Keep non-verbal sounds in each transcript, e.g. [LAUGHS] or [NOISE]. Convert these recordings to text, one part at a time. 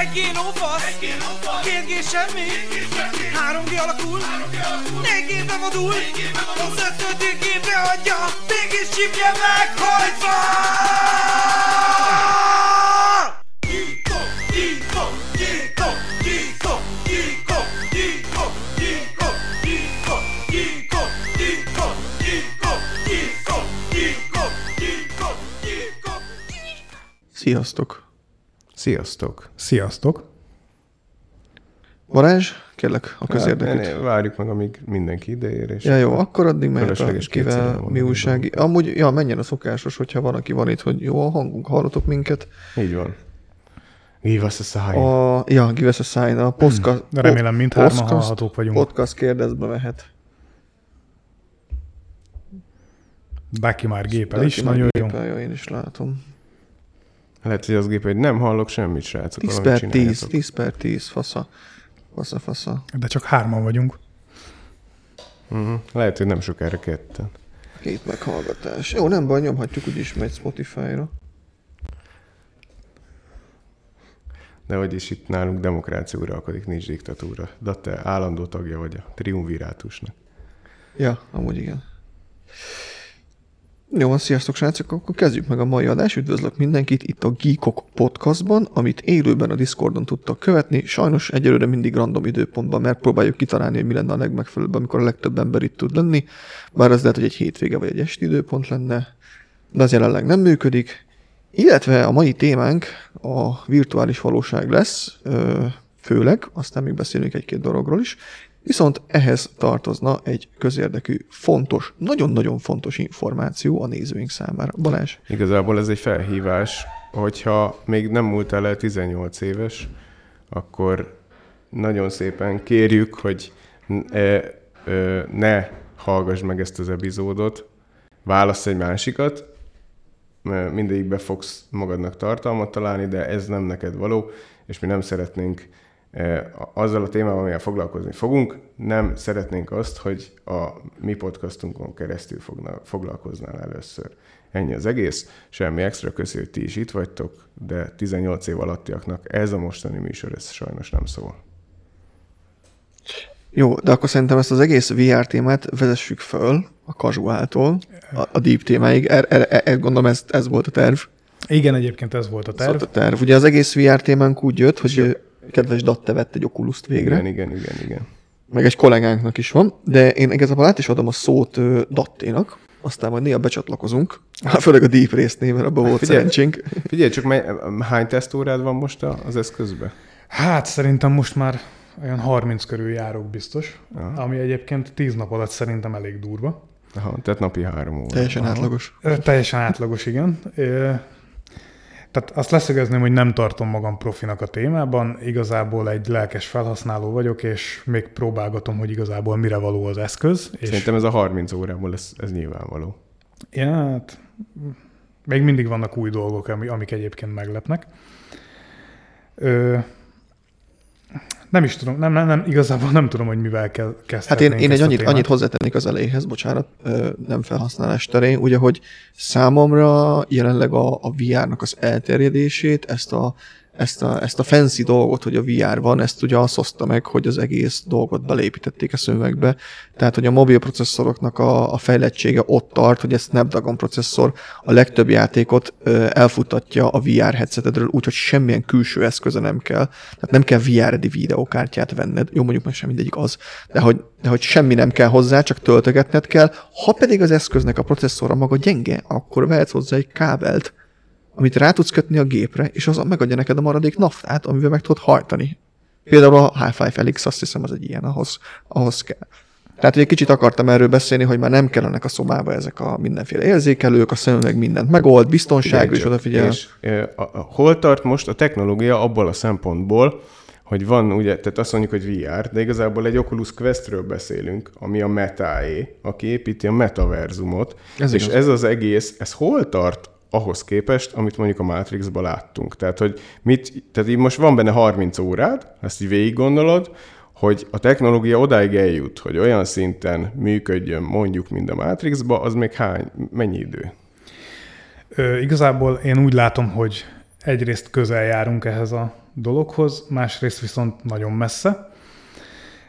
Egy G lófasz, két G semmi, három G alakul, négy G bevadul, az ötödik G beadja, mégis csipje meghajtva! Sziasztok! Sziasztok! Sziasztok! Balázs, kérlek a közérdekűt. Hát, várjuk meg, amíg mindenki ideér, és Ja, jó, akkor addig mehet a kivel mi újság. Amúgy, ja, menjen a szokásos, hogyha van, aki van itt, hogy jó a hangunk, hallatok minket. így van. Give us a sign. A, ja, give us a sign, a podcast, De remélem mindhárman podcast- hallhatók vagyunk. Podcast kérdezbe mehet. Baki már gépel is, Aki nagyon jó. meggépel, Ja, én is látom. Lehet, hogy az gép, hogy nem hallok semmit, srácok. 10 valamit per 10, csináljatok. 10 per 10, fasza. Fasza, fasza. De csak hárman vagyunk. Mhm. Lehet, hogy nem sokára ketten. Két meghallgatás. Jó, nem baj, nyomhatjuk, úgyis megy Spotify-ra. De hogy is itt nálunk demokrácia uralkodik, nincs diktatúra. De te állandó tagja vagy a triumvirátusnak. Ja, amúgy igen. Jó, sziasztok srácok, akkor kezdjük meg a mai adást. Üdvözlök mindenkit itt a Geekok podcastban, amit élőben a Discordon tudtak követni. Sajnos egyelőre mindig random időpontban, mert próbáljuk kitalálni, hogy mi lenne a legmegfelelőbb, amikor a legtöbb ember itt tud lenni. Bár az lehet, hogy egy hétvége vagy egy esti időpont lenne, de az jelenleg nem működik. Illetve a mai témánk a virtuális valóság lesz, főleg, aztán még beszélünk egy-két dologról is. Viszont ehhez tartozna egy közérdekű, fontos, nagyon-nagyon fontos információ a nézőink számára. Balázs, Igazából ez egy felhívás, hogyha még nem múlt el 18 éves, akkor nagyon szépen kérjük, hogy n- e, e, ne hallgass meg ezt az epizódot, válasz egy másikat, mindegyikbe fogsz magadnak tartalmat találni, de ez nem neked való, és mi nem szeretnénk azzal a témával, amivel foglalkozni fogunk, nem szeretnénk azt, hogy a mi podcastunkon keresztül fogna, foglalkoznál először. Ennyi az egész, semmi extra, köszi, hogy ti is itt vagytok, de 18 év alattiaknak ez a mostani műsor, ez sajnos nem szól. jó, de akkor szerintem ezt az egész VR témát vezessük föl a casuáltól a, a deep témáig. Er, er, er, gondolom ez, ez volt a terv. Igen, egyébként ez volt a Ez terv. volt a terv. Ugye az egész VR témánk úgy jött, hogy kedves Datte vett egy oculus végre. Igen, igen, igen, igen. meg egy kollégánknak is van, de én igazából át is adom a szót Datténak, aztán majd néha becsatlakozunk, főleg a Deep Race-nél, mert abban volt Figyelj. szerencsénk. Figyelj, csak mely, hány tesztórád van most az eszközbe? Hát szerintem most már olyan 30 körül járok biztos, Aha. ami egyébként 10 nap alatt szerintem elég durva. Aha, tehát napi három óra. Teljesen átlagos. Ö, Teljesen átlagos, igen. Tehát azt leszögezném, hogy nem tartom magam profinak a témában, igazából egy lelkes felhasználó vagyok, és még próbálgatom, hogy igazából mire való az eszköz. És Szerintem ez a 30 órából ez, ez nyilvánvaló. Ja, hát még mindig vannak új dolgok, ami- amik egyébként meglepnek. Ö, nem is tudom, nem, nem, nem, igazából nem tudom, hogy mivel kell Hát én, én egy annyit, annyit hozzátennék az elejéhez, bocsánat, nem felhasználás terén, ugye, hogy számomra jelenleg a, a VR-nak az elterjedését, ezt a, ezt a, ezt a fancy dolgot, hogy a VR van, ezt ugye azt hozta meg, hogy az egész dolgot belépítették a szövegbe. Tehát, hogy a mobil processzoroknak a, a fejlettsége ott tart, hogy a Snapdragon processzor a legtöbb játékot ö, elfutatja a VR headsetedről, úgyhogy semmilyen külső eszköze nem kell. Tehát nem kell VR-edi videokártyát venned. Jó, mondjuk most sem mindegyik az, de hogy, de hogy semmi nem kell hozzá, csak töltögetned kell. Ha pedig az eszköznek a processzora maga gyenge, akkor vehetsz hozzá egy kábelt, amit rá tudsz kötni a gépre, és az megadja neked a maradék naftát, amivel meg tudod hajtani. Például a Hi-Fi Felix, azt hiszem, az egy ilyen, ahhoz, ahhoz kell. Tehát, egy kicsit akartam erről beszélni, hogy már nem kellenek a szobába ezek a mindenféle érzékelők, a szemüveg mindent megold, biztonságra is csak, odafigyel. És ö, a, a, hol tart most a technológia abból a szempontból, hogy van ugye, tehát azt mondjuk, hogy VR, de igazából egy Oculus Questről beszélünk, ami a Metaé, aki építi a metaverzumot, Ez és igaz. ez az egész, ez hol tart ahhoz képest, amit mondjuk a Matrixban láttunk. Tehát, hogy mit, tehát így most van benne 30 órád, ezt így végig gondolod, hogy a technológia odáig eljut, hogy olyan szinten működjön mondjuk, mint a Matrixba, az még hány, mennyi idő? Ö, igazából én úgy látom, hogy egyrészt közel járunk ehhez a dologhoz, másrészt viszont nagyon messze.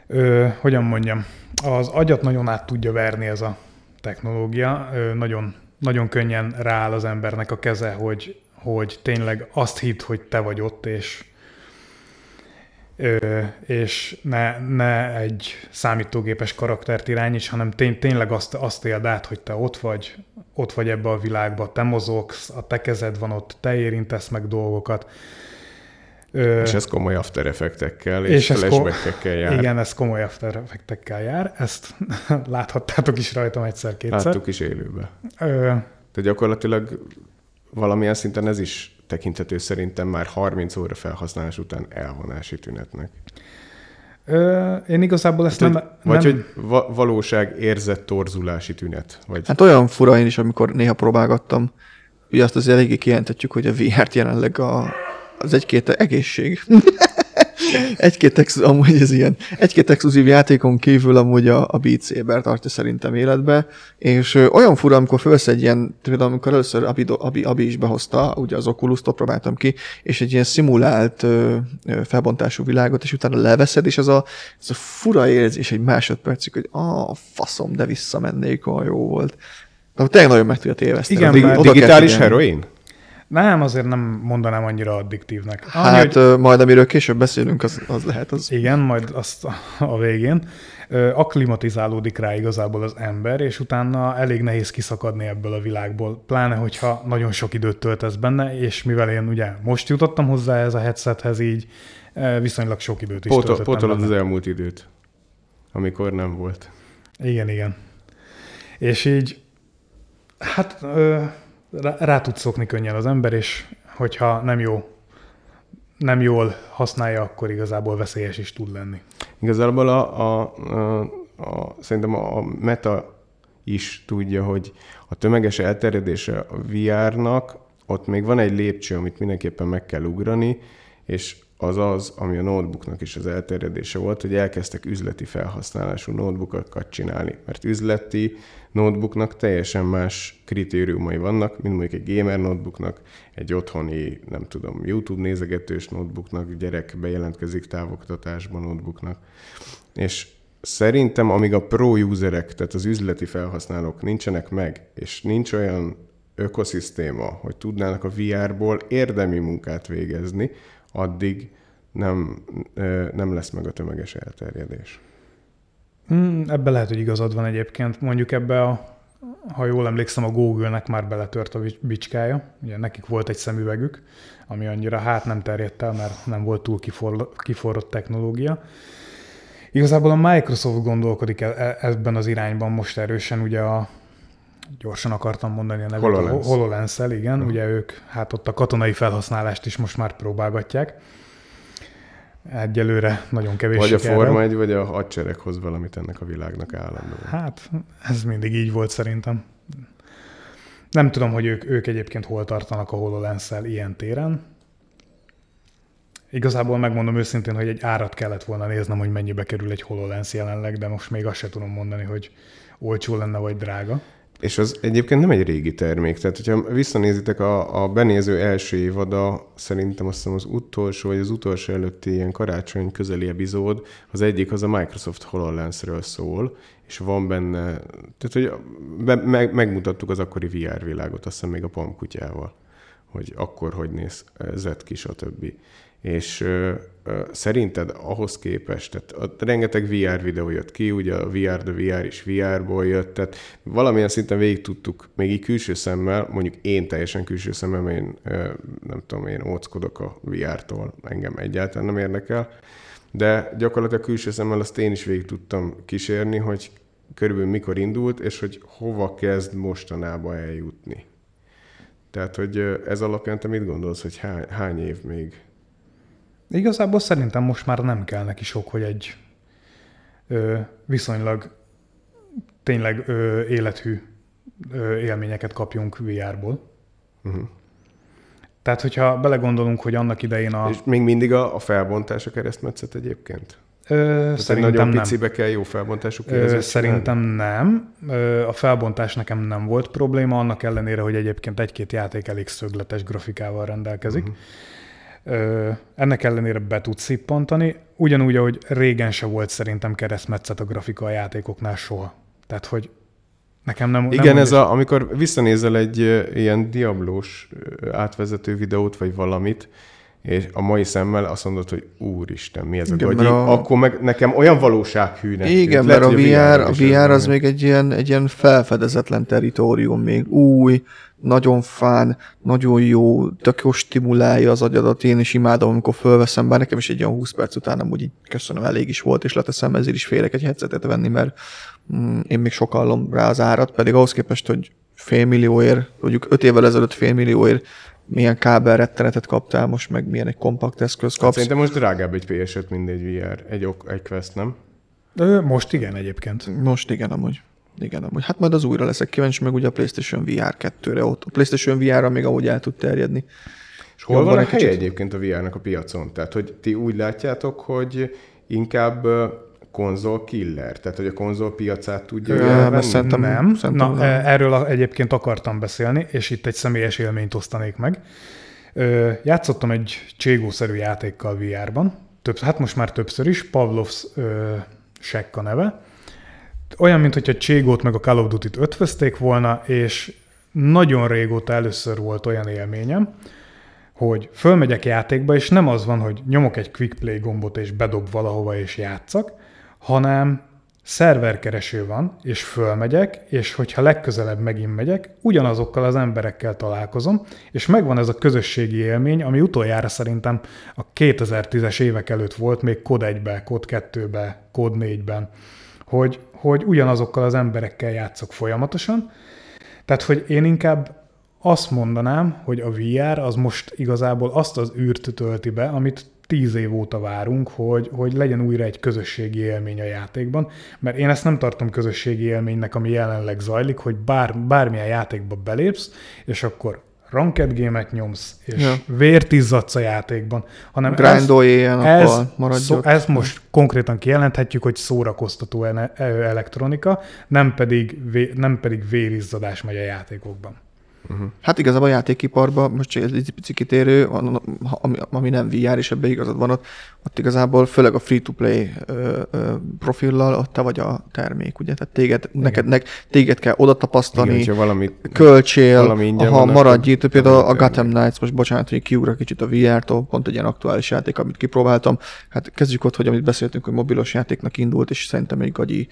Ö, hogyan mondjam, az agyat nagyon át tudja verni ez a technológia, Ö, nagyon, nagyon könnyen rááll az embernek a keze, hogy, hogy tényleg azt hitt, hogy te vagy ott, és Ö, és ne, ne egy számítógépes karaktert irányíts, hanem tény, tényleg azt, azt éld át, hogy te ott vagy, ott vagy ebbe a világba, te mozogsz, a te kezed van ott, te érintesz meg dolgokat. Ö, és ez komoly after effektekkel és, és flashbackekkel jár. Igen, ez komoly after effektekkel jár. Ezt [LAUGHS] láthattátok is rajtam egyszer-kétszer. Láttuk is élőben. Ö, Tehát gyakorlatilag valamilyen szinten ez is tekinthető szerintem már 30 óra felhasználás után elvonási tünetnek. Ö, én igazából ezt hát, nem... Vagy nem... hogy va- valóság érzett torzulási tünet. Vagy... Hát olyan fura én is, amikor néha próbálgattam. Ugye azt azért eléggé kijelentetjük, hogy a VR-t jelenleg a, az egy-két egészség. [LAUGHS] egy-két, ex, amúgy ez ilyen, egy-két exkluzív játékon kívül amúgy a, a Beat Saber tartja szerintem életbe, és ö, olyan fura, amikor fölsz egy ilyen, például amikor először Abi, Abi, Abi is behozta, ugye az Oculus-t próbáltam ki, és egy ilyen szimulált ö, ö, felbontású világot, és utána leveszed, és az a, az a fura érzés egy másodpercig, hogy a faszom, de visszamennék, olyan jó volt. De tényleg nagyon meg tudja téveszteni. Igen, oda digitális heroin? Nem, azért nem mondanám annyira addiktívnek. Hát Annyi, hogy... majd amiről később beszélünk, az, az lehet az. Igen, majd azt a végén. Akklimatizálódik rá igazából az ember, és utána elég nehéz kiszakadni ebből a világból, pláne hogyha nagyon sok időt töltesz benne, és mivel én ugye most jutottam hozzá ez a headsethez, így viszonylag sok időt is Pótol, töltöttem Pótolod az elmúlt időt, amikor nem volt. Igen, igen. És így, hát rá, rá tud szokni könnyen az ember, és hogyha nem jó, nem jól használja, akkor igazából veszélyes is tud lenni. Igazából a, a, a, a, szerintem a meta is tudja, hogy a tömeges elterjedése a VR-nak, ott még van egy lépcső, amit mindenképpen meg kell ugrani, és az az, ami a notebooknak is az elterjedése volt, hogy elkezdtek üzleti felhasználású notebookokat csinálni, mert üzleti notebooknak teljesen más kritériumai vannak, mint mondjuk egy gamer notebooknak, egy otthoni, nem tudom, YouTube nézegetős notebooknak, gyerek bejelentkezik távoktatásban notebooknak. És szerintem, amíg a pro userek, tehát az üzleti felhasználók nincsenek meg, és nincs olyan ökoszisztéma, hogy tudnának a VR-ból érdemi munkát végezni, addig nem, nem lesz meg a tömeges elterjedés. Hmm, ebbe lehet, hogy igazad van egyébként. Mondjuk ebbe a, ha jól emlékszem, a Google-nek már beletört a bicskája. Ugye nekik volt egy szemüvegük, ami annyira hát nem terjedt el, mert nem volt túl kiforrott, kiforrott technológia. Igazából a Microsoft gondolkodik e, e, ebben az irányban most erősen, ugye a gyorsan akartam mondani a nevet, HoloLens. a hololens igen, ugye ők hát ott a katonai felhasználást is most már próbálgatják. Egyelőre nagyon kevés Vagy a Forma 1, vagy a hadsereg hoz valamit ennek a világnak állandóan. Hát, ez mindig így volt szerintem. Nem tudom, hogy ők, ők egyébként hol tartanak a hololens ilyen téren. Igazából megmondom őszintén, hogy egy árat kellett volna néznem, hogy mennyibe kerül egy HoloLens jelenleg, de most még azt se tudom mondani, hogy olcsó lenne vagy drága. És az egyébként nem egy régi termék. Tehát, hogyha visszanézitek a, a benéző első évada, szerintem azt hiszem az utolsó, vagy az utolsó előtti ilyen karácsony közeli epizód, az egyik az a Microsoft HoloLens-ről szól, és van benne, tehát, hogy be, meg, megmutattuk az akkori VR világot, azt hiszem még a Palm kutyával, hogy akkor hogy néz Z ki, stb. És szerinted ahhoz képest, tehát rengeteg VR videó jött ki, ugye a VR de VR is VR-ból jött, tehát valamilyen szinten végig tudtuk, még így külső szemmel, mondjuk én teljesen külső szemmel, mert én nem tudom, én óckodok a VR-tól, engem egyáltalán nem érdekel, de gyakorlatilag külső szemmel azt én is végig tudtam kísérni, hogy körülbelül mikor indult, és hogy hova kezd mostanába eljutni. Tehát, hogy ez alapján te mit gondolsz, hogy hány, hány év még Igazából szerintem most már nem kell neki sok, hogy egy ö, viszonylag tényleg ö, élethű ö, élményeket kapjunk VR-ból. Uh-huh. Tehát, hogyha belegondolunk, hogy annak idején a... És még mindig a, a felbontás a keresztmetszet egyébként? Ö, Tehát szerintem nagyon nem. picibe kell jó felbontású Ö, Szerintem nem. Ö, a felbontás nekem nem volt probléma, annak ellenére, hogy egyébként egy-két játék elég szögletes grafikával rendelkezik. Uh-huh. Ennek ellenére be tud szippantani, ugyanúgy, ahogy régen se volt szerintem keresztmetszet a grafika a játékoknál soha. Tehát, hogy nekem nem... Igen, nem ez a, amikor visszanézel egy ilyen diablós átvezető videót, vagy valamit, és a mai szemmel azt mondod, hogy úristen, mi ez a gagyi, a- akkor meg nekem olyan valósághűnek Igen, tűnt. mert a hogy VR, a VR ez az még egy ilyen, egy ilyen felfedezetlen teritorium, még. Új, nagyon fán, nagyon jó, tök jó stimulálja az agyadat, én is imádom, amikor fölveszem, bár nekem is egy olyan 20 perc után amúgy így köszönöm, elég is volt, és leteszem, ezért is félek egy headsetet venni, mert mm, én még sokallom rá az árat, pedig ahhoz képest, hogy félmillióért, mondjuk 5 évvel ezelőtt félmillióért milyen kábelrettenetet kaptál, most meg milyen egy kompakt eszköz Hát kapsz. Szerintem most drágább egy PS5, mint egy VR, egy, egy Quest, nem? Ö, most igen egyébként. Most igen, amúgy. Igen, amúgy. Hát majd az újra leszek kíváncsi, meg ugye a PlayStation VR 2-re ott. A PlayStation VR-ra még ahogy el tud terjedni. És hol Jobban van a egy helye kicsit. egyébként a VR-nak a piacon? Tehát, hogy ti úgy látjátok, hogy inkább konzol killer, tehát, hogy a konzol piacát tudja Ö, elvenni? szerintem- nem. szerintem Na, nem. e- erről egyébként akartam beszélni, és itt egy személyes élményt osztanék meg. Ö, játszottam egy Cségó-szerű játékkal VR-ban, több, hát most már többször is, Pavlovs ö, Shack a neve. Olyan, mint hogyha Cségót meg a Call of Duty-t ötvözték volna, és nagyon régóta először volt olyan élményem, hogy fölmegyek játékba, és nem az van, hogy nyomok egy quick play gombot, és bedob valahova, és játszak, hanem szerverkereső van, és fölmegyek, és hogyha legközelebb megint megyek, ugyanazokkal az emberekkel találkozom, és megvan ez a közösségi élmény, ami utoljára szerintem a 2010-es évek előtt volt, még kod 1-be, kod 2-be, kod 4-ben, hogy, hogy ugyanazokkal az emberekkel játszok folyamatosan, tehát, hogy én inkább azt mondanám, hogy a VR az most igazából azt az űrt tölti be, amit tíz év óta várunk, hogy, hogy legyen újra egy közösségi élmény a játékban, mert én ezt nem tartom közösségi élménynek, ami jelenleg zajlik, hogy bár, bármilyen játékba belépsz, és akkor ranked gémet nyomsz, és Ja. vért izzadsz a játékban, hanem Grindolj éjjel-nappal, maradj szó, ott. ezt most konkrétan kijelenthetjük, hogy szórakoztató elektronika, nem pedig, vé, nem pedig vérizzadás megy a játékokban. Hát igazából a játékiparban, most csak egy pici kitérő, ami, ami nem VR, és ebbe igazad van ott, ott igazából főleg a free-to-play ö, ö, profillal, ott te vagy a termék, ugye? Tehát téged, neked, nek, téged kell oda tapasztani, Igen, hogyha valami költsél, valami ha maradj itt, például a Gotham Knights, most bocsánat, hogy kiugrok kicsit a VR-tól, pont egy ilyen aktuális játék, amit kipróbáltam. Hát kezdjük ott, hogy amit beszéltünk, hogy mobilos játéknak indult, és szerintem egy gagyi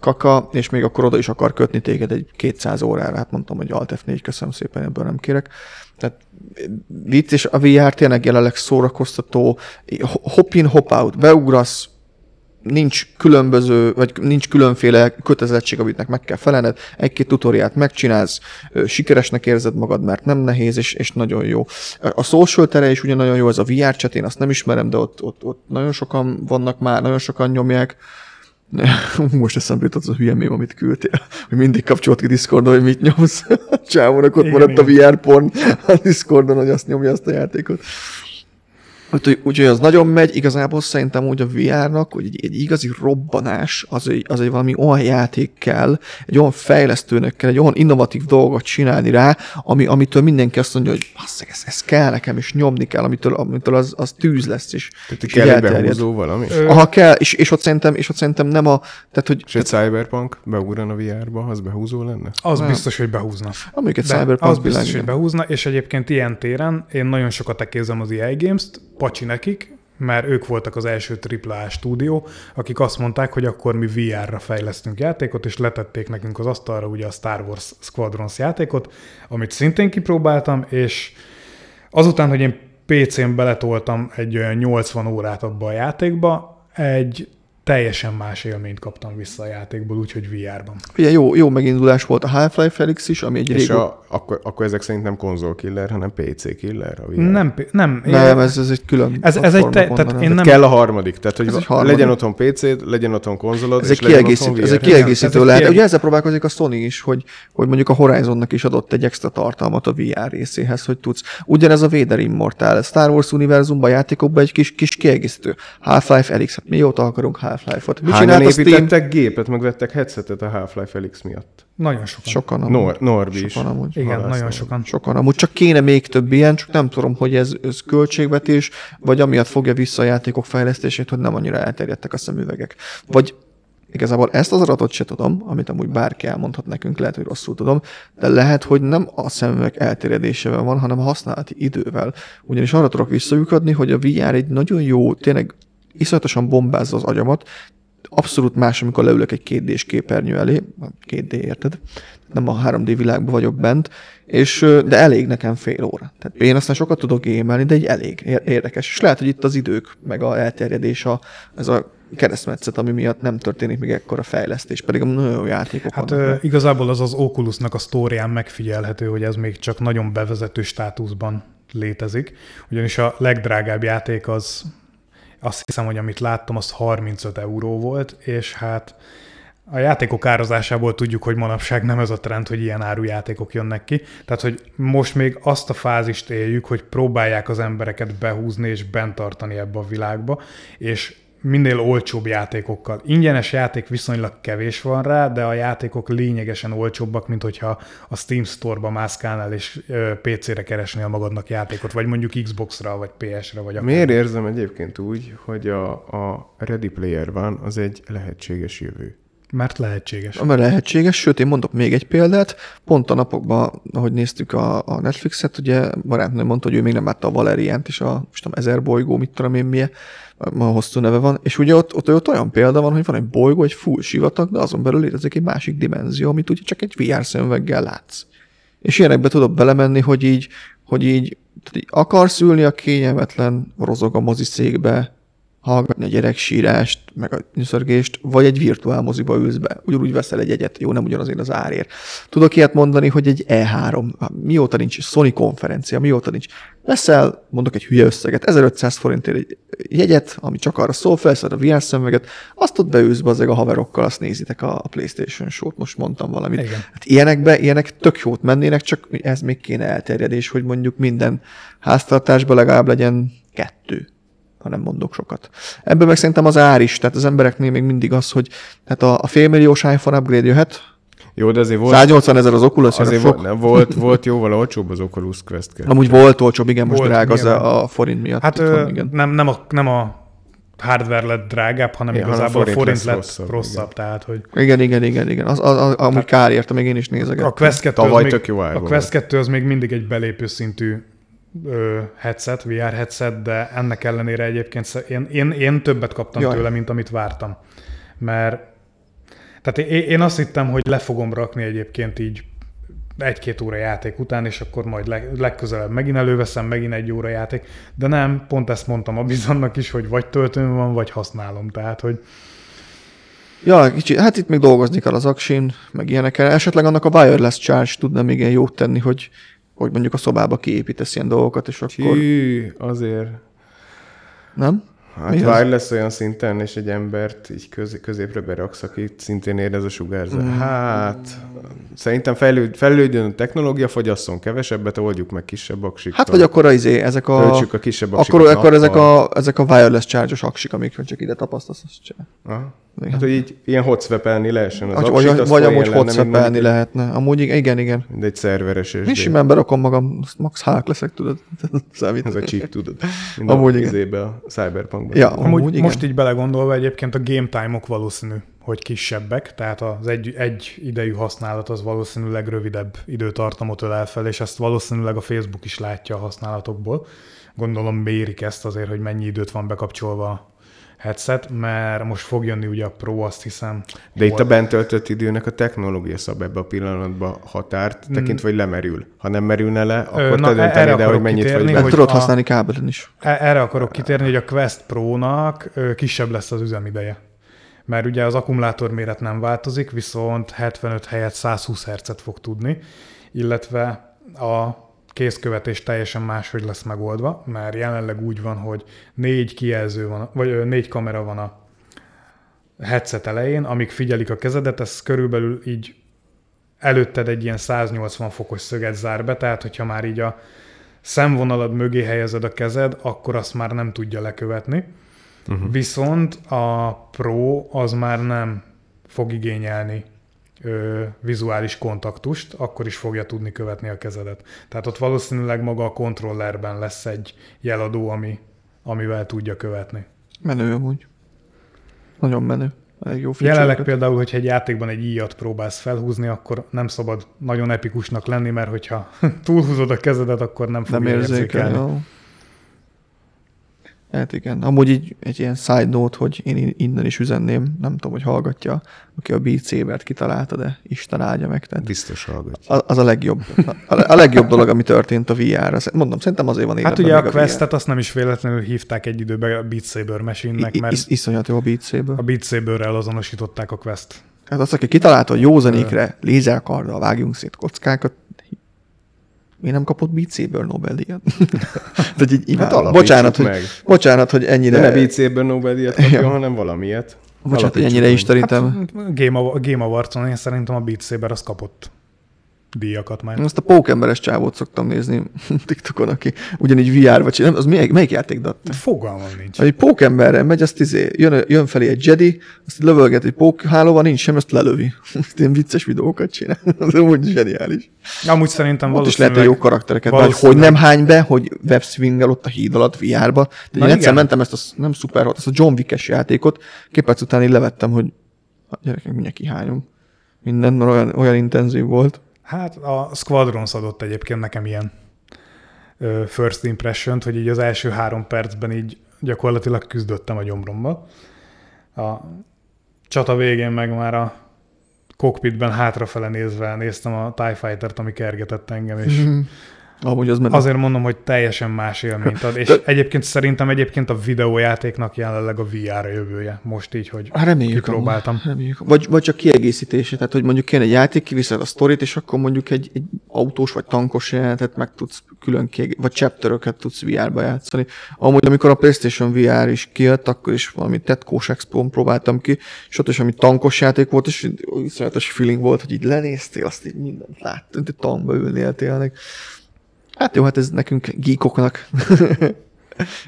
kaka, és még akkor oda is akar kötni téged egy 200 órára, hát mondtam, hogy Alt F4, köszönöm szépen, ebből nem kérek. Tehát vicc, és a VR tényleg jelenleg szórakoztató, hop in, hop out, beugrasz, nincs különböző, vagy nincs különféle kötelezettség, amitnek meg kell felelned, egy-két tutoriát megcsinálsz, sikeresnek érzed magad, mert nem nehéz, és, és nagyon jó. A social tere is ugye nagyon jó, ez a VR chat, én azt nem ismerem, de ott, ott, ott nagyon sokan vannak már, nagyon sokan nyomják. [LAUGHS] Most eszembe jutott az a hülye mém, amit küldtél, hogy mindig kapcsolt ki Discordon, hogy mit nyomsz. [LAUGHS] Csávónak ott Igen, maradt a igen. VR porn a Discordon, hogy azt nyomja azt a játékot. Úgyhogy, úgyhogy az nagyon megy, igazából szerintem úgy a VR-nak, hogy egy, egy igazi robbanás, az egy, az egy valami olyan játék kell, egy olyan fejlesztőnek kell, egy olyan innovatív dolgot csinálni rá, ami, amitől mindenki azt mondja, hogy basszeg, ez, ez kell nekem, és nyomni kell, amitől, amitől az, az tűz lesz, és, tehát és kell behúzó valami. Aha, kell, és, és, ott szerintem, és ott szerintem nem a, tehát hogy És egy Cyberpunk beugran a VR-ba, az behúzó lenne? Az Nem. biztos, hogy behúzna. amelyik egy Cyberpunk az biztos, világ, hogy behúzna, és egyébként ilyen téren én nagyon sokat ekézem az EA Games-t, pacsi nekik, mert ők voltak az első AAA stúdió, akik azt mondták, hogy akkor mi VR-ra fejlesztünk játékot, és letették nekünk az asztalra ugye a Star Wars Squadrons játékot, amit szintén kipróbáltam, és azután, hogy én PC-n beletoltam egy olyan 80 órát abba a játékba, egy teljesen más élményt kaptam vissza a játékból, úgyhogy VR-ban. Ugye jó, jó megindulás volt a Half-Life Felix is, ami egy És régó... a, akkor, akkor ezek szerint nem konzol killer, hanem PC killer a VR? Nem, nem, Nem, ez, ez egy külön Ez- ez egy te- tehát én nem- Kell a harmadik, tehát hogy harmadik. legyen otthon PC-d, legyen otthon konzolod, Ez és egy legyen kiegészítő, otthon ez egy VR. kiegészítő Ez egy lehet. kiegészítő. Ugye ezzel próbálkozik a Sony is, hogy, hogy mondjuk a Horizonnak is adott egy extra tartalmat a VR részéhez, hogy tudsz. Ugyanez a Vader Immortal, Star Wars univerzumban, játékokban egy kis, kis kiegészítő. Half-Life Elix, hát mióta akarunk Half-Life Half-Life-ot. Mit Hányan a Steam? építettek gépet, meg vettek headsetet a Half-Life Felix miatt? Nagyon sokan. Sokan amúgy. Nor- Norbi is. Sokan amúgy. Igen, Halásztam. nagyon sokan. Sokan amúgy csak kéne még több ilyen, csak nem tudom, hogy ez, ez költségvetés, vagy amiatt fogja vissza a játékok fejlesztését, hogy nem annyira elterjedtek a szemüvegek. Vagy igazából ezt az adatot se tudom, amit amúgy bárki elmondhat nekünk, lehet, hogy rosszul tudom, de lehet, hogy nem a szemüveg elterjedésével van, hanem a használati idővel. Ugyanis arra tudok visszajukadni, hogy a VR egy nagyon jó, tényleg iszonyatosan bombázza az agyamat, abszolút más, amikor leülök egy 2 d képernyő elé, 2D érted, nem a 3D világban vagyok bent, és, de elég nekem fél óra. Tehát én aztán sokat tudok gémelni, de egy elég ér- érdekes. És lehet, hogy itt az idők, meg a elterjedés, a, ez a keresztmetszet, ami miatt nem történik még ekkora fejlesztés, pedig nagyon jó játékok Hát vannak. ö, igazából az az Oculusnak a sztórián megfigyelhető, hogy ez még csak nagyon bevezető státuszban létezik, ugyanis a legdrágább játék az, azt hiszem, hogy amit láttam, az 35 euró volt, és hát a játékok árazásából tudjuk, hogy manapság nem ez a trend, hogy ilyen áru játékok jönnek ki. Tehát, hogy most még azt a fázist éljük, hogy próbálják az embereket behúzni és bent tartani ebbe a világba, és minél olcsóbb játékokkal. Ingyenes játék viszonylag kevés van rá, de a játékok lényegesen olcsóbbak, mint hogyha a Steam Store-ba mászkálnál és PC-re keresnél magadnak játékot, vagy mondjuk Xbox-ra, vagy PS-re, vagy akár. Miért érzem egyébként úgy, hogy a, a Ready Player van, az egy lehetséges jövő? Mert lehetséges. Mert lehetséges, sőt, én mondok még egy példát. Pont a napokban, ahogy néztük a, a Netflixet, ugye barátnőm mondta, hogy ő még nem látta a Valeriánt és a, most tudom, ezer bolygó, mit tudom én milyen, a hosszú neve van, és ugye ott, ott, ott olyan példa van, hogy van egy bolygó, egy full sivatag, de azon belül létezik egy másik dimenzió, amit ugye csak egy VR szemüveggel látsz. És ilyenekbe tudok belemenni, hogy így, hogy így, tehát így akarsz ülni a kényelmetlen rozog a moziszékbe, hallgatni a gyerek sírást, meg a nyüszörgést, vagy egy virtuál moziba ülsz be. Ugyanúgy veszel egy egyet, jó, nem ugyanazért az árért. Tudok ilyet mondani, hogy egy E3, mióta nincs Sony konferencia, mióta nincs. Veszel, mondok egy hülye összeget, 1500 forintért egy jegyet, ami csak arra szól, felszed a VR szemüveget, azt ott beülsz be a haverokkal, azt nézitek a a PlayStation show-t, most mondtam valamit. Igen. Hát ilyenekbe, ilyenek tök jót mennének, csak ez még kéne elterjedés, hogy mondjuk minden háztartásban legalább legyen kettő ha nem mondok sokat. Ebből meg szerintem az ár is, tehát az embereknél még mindig az, hogy tehát a, a félmilliós iPhone upgrade jöhet, Jó, de azért volt, 180 ezer az Oculus, azért sok. volt, volt, volt jóval olcsóbb az Oculus Quest 2. Amúgy volt olcsóbb, igen, most Volt, drága az a, a forint miatt. Hát ö, van, igen. nem, nem, a, nem a hardware lett drágább, hanem Igen, hanem igazából a forint forint lesz lett rosszabb, rosszabb, igen. tehát hogy Igen, igen, igen, igen. Az, az, az amúgy kár érte, még én is nézegettem. a Quest 2 Tavaly az még, tök jó a Quest 2 az még mindig egy belépő szintű headset, VR headset, de ennek ellenére egyébként én, én, én többet kaptam Jaj. Jaj. tőle, mint amit vártam. Mert tehát én, én azt hittem, hogy le fogom rakni egyébként így egy-két óra játék után, és akkor majd leg, legközelebb megint előveszem, megint egy óra játék, de nem, pont ezt mondtam a bizonnak is, hogy vagy töltőm van, vagy használom, tehát, hogy Ja, kicsi, hát itt még dolgozni kell az aksin, meg ilyenekkel. Esetleg annak a wireless charge tudna még ilyen jót tenni, hogy, hogy mondjuk a szobába kiépítesz ilyen dolgokat, és akkor... Hű, azért. Nem? Hát Mi az? wireless olyan szinten, és egy embert így köz, középre beraksz, aki szintén érez a sugárzás. Mm. Hát, szerintem fejlőd, fejlődjön a technológia, fogyasszon kevesebbet, oldjuk meg kisebb aksikkal. Hát vagy akkor izé, ezek a... Töltsük a kisebb akkor, aksikat akkor ezek, nappal. a, ezek a wireless charge-os aksik, amik csak ide tapasztasz, azt csinál. Aha. Igen. Hát, hogy így ilyen hotszvepelni lehessen az Vagy, aksit, vagy, amúgy mondjuk lehetne. Amúgy igen, igen. igen. egy- szerveres Mi SSD. simán berakom magam, max hák leszek, tudod. [LAUGHS] Számít. Ez a chip, tudod. Amúgy a, igen. a Cyberpunkban. Ja, Amúgy, Amúgy igen. most így belegondolva egyébként a game time-ok valószínű, hogy kisebbek, tehát az egy, egy idejű használat az valószínűleg rövidebb időtartamot ölel fel, és ezt valószínűleg a Facebook is látja a használatokból. Gondolom mérik ezt azért, hogy mennyi időt van bekapcsolva a headset, mert most fog jönni ugye a Pro, azt hiszem. De itt a bent töltött időnek a technológia szab ebbe a pillanatban határt, tekintve, hogy lemerül. Ha nem merülne le, akkor na, te dönteni, erre de hogy akarok mennyit kitérni, vagy bent. hogy tudod a- használni kábelen is. E- Erre akarok kitérni, hogy a Quest Pro-nak kisebb lesz az üzemideje. Mert ugye az akkumulátor méret nem változik, viszont 75 helyett 120 Hz-et fog tudni, illetve a kézkövetés teljesen máshogy lesz megoldva, mert jelenleg úgy van, hogy négy kijelző van, vagy négy kamera van a headset elején, amik figyelik a kezedet, ez körülbelül így előtted egy ilyen 180 fokos szöget zár be, tehát hogyha már így a szemvonalad mögé helyezed a kezed, akkor azt már nem tudja lekövetni. Uh-huh. Viszont a Pro az már nem fog igényelni ö, vizuális kontaktust, akkor is fogja tudni követni a kezedet. Tehát ott valószínűleg maga a kontrollerben lesz egy jeladó, ami, amivel tudja követni. Menő amúgy. Nagyon menő. Elég jó Jelenleg például, hogyha egy játékban egy íjat próbálsz felhúzni, akkor nem szabad nagyon epikusnak lenni, mert hogyha [LAUGHS] túlhúzod a kezedet, akkor nem nem fogja érzékel. érzékelni. Jó. Hát igen. Amúgy így egy ilyen side note, hogy én innen is üzenném, nem tudom, hogy hallgatja, aki a Beat Saber-t kitalálta, de Isten áldja meg. Tehát Biztos hallgatja. az, az a legjobb. A, a legjobb dolog, ami történt a VR-ra. Mondom, szerintem azért van Hát ugye a még Questet azt nem is véletlenül hívták egy időben a Beat Saber machine-nek, mert is, iszonyat jó a Beat Saber. a Beat Saberrel azonosították a Quest. Hát az, aki kitalálta, hogy jó zenékre lézerkarddal vágjunk szét kockákat, mi nem kapott Saber Nobel-díjat? Tehát így, Hát hát bocsánat, hogy, meg. bocsánat, hogy ennyire... De ne Saber Nobel-díjat kapjon, Ja. hanem valamilyet. bocsánat, hogy ennyire is terítem. Hát, Game, Awa- Game Awards-on én szerintem a Beat Saber az kapott díjakat már. Azt a pókemberes csávót szoktam nézni [LAUGHS] TikTokon, aki ugyanígy VR-ba csinál. Az melyik, melyik játék datta? Fogalmam nincs. Egy pókemberrel megy, azt izé, jön, jön felé egy Jedi, azt lövölget egy pókhálóval, nincs sem, azt lelövi. [LAUGHS] Azt ilyen vicces videókat csinál. [LAUGHS] Az úgy zseniális. Amúgy szerintem Ott is lehet jó karaktereket, vagy hogy nem hány be, hogy webswingel ott a híd alatt VR-ba. De én igen. egyszer mentem ezt a, nem szuper hot, ezt a John Wick-es játékot, két perc után így levettem, hogy a gyerekek mindjárt kihányom. Minden, mert olyan, olyan intenzív volt. Hát a Squadrons adott egyébként nekem ilyen first impression hogy így az első három percben így gyakorlatilag küzdöttem a gyomrommal. A csata végén meg már a cockpitben hátrafele nézve néztem a TIE Fighter-t, ami kergetett engem, és. [LAUGHS] Amúgy az menő. azért mondom, hogy teljesen más élményt ad, és egyébként szerintem egyébként a videójátéknak jelenleg a VR jövője, most így, hogy Hát reméljük. kipróbáltam. amúgy, Reméljük. Vagy, vagy csak kiegészítése, tehát hogy mondjuk kéne egy játék, kiviszed a sztorit, és akkor mondjuk egy, egy autós vagy tankos jelenetet meg tudsz külön kieg- vagy chapteröket tudsz VR-ba játszani. Amúgy amikor a PlayStation VR is kijött, akkor is valami Tetkós Expo-n próbáltam ki, és ott is ami tankos játék volt, és iszonyatos feeling volt, hogy így lenéztél, azt így mindent láttad, mint egy tankba ülnél tényleg. Hát jó, hát ez nekünk geekoknak.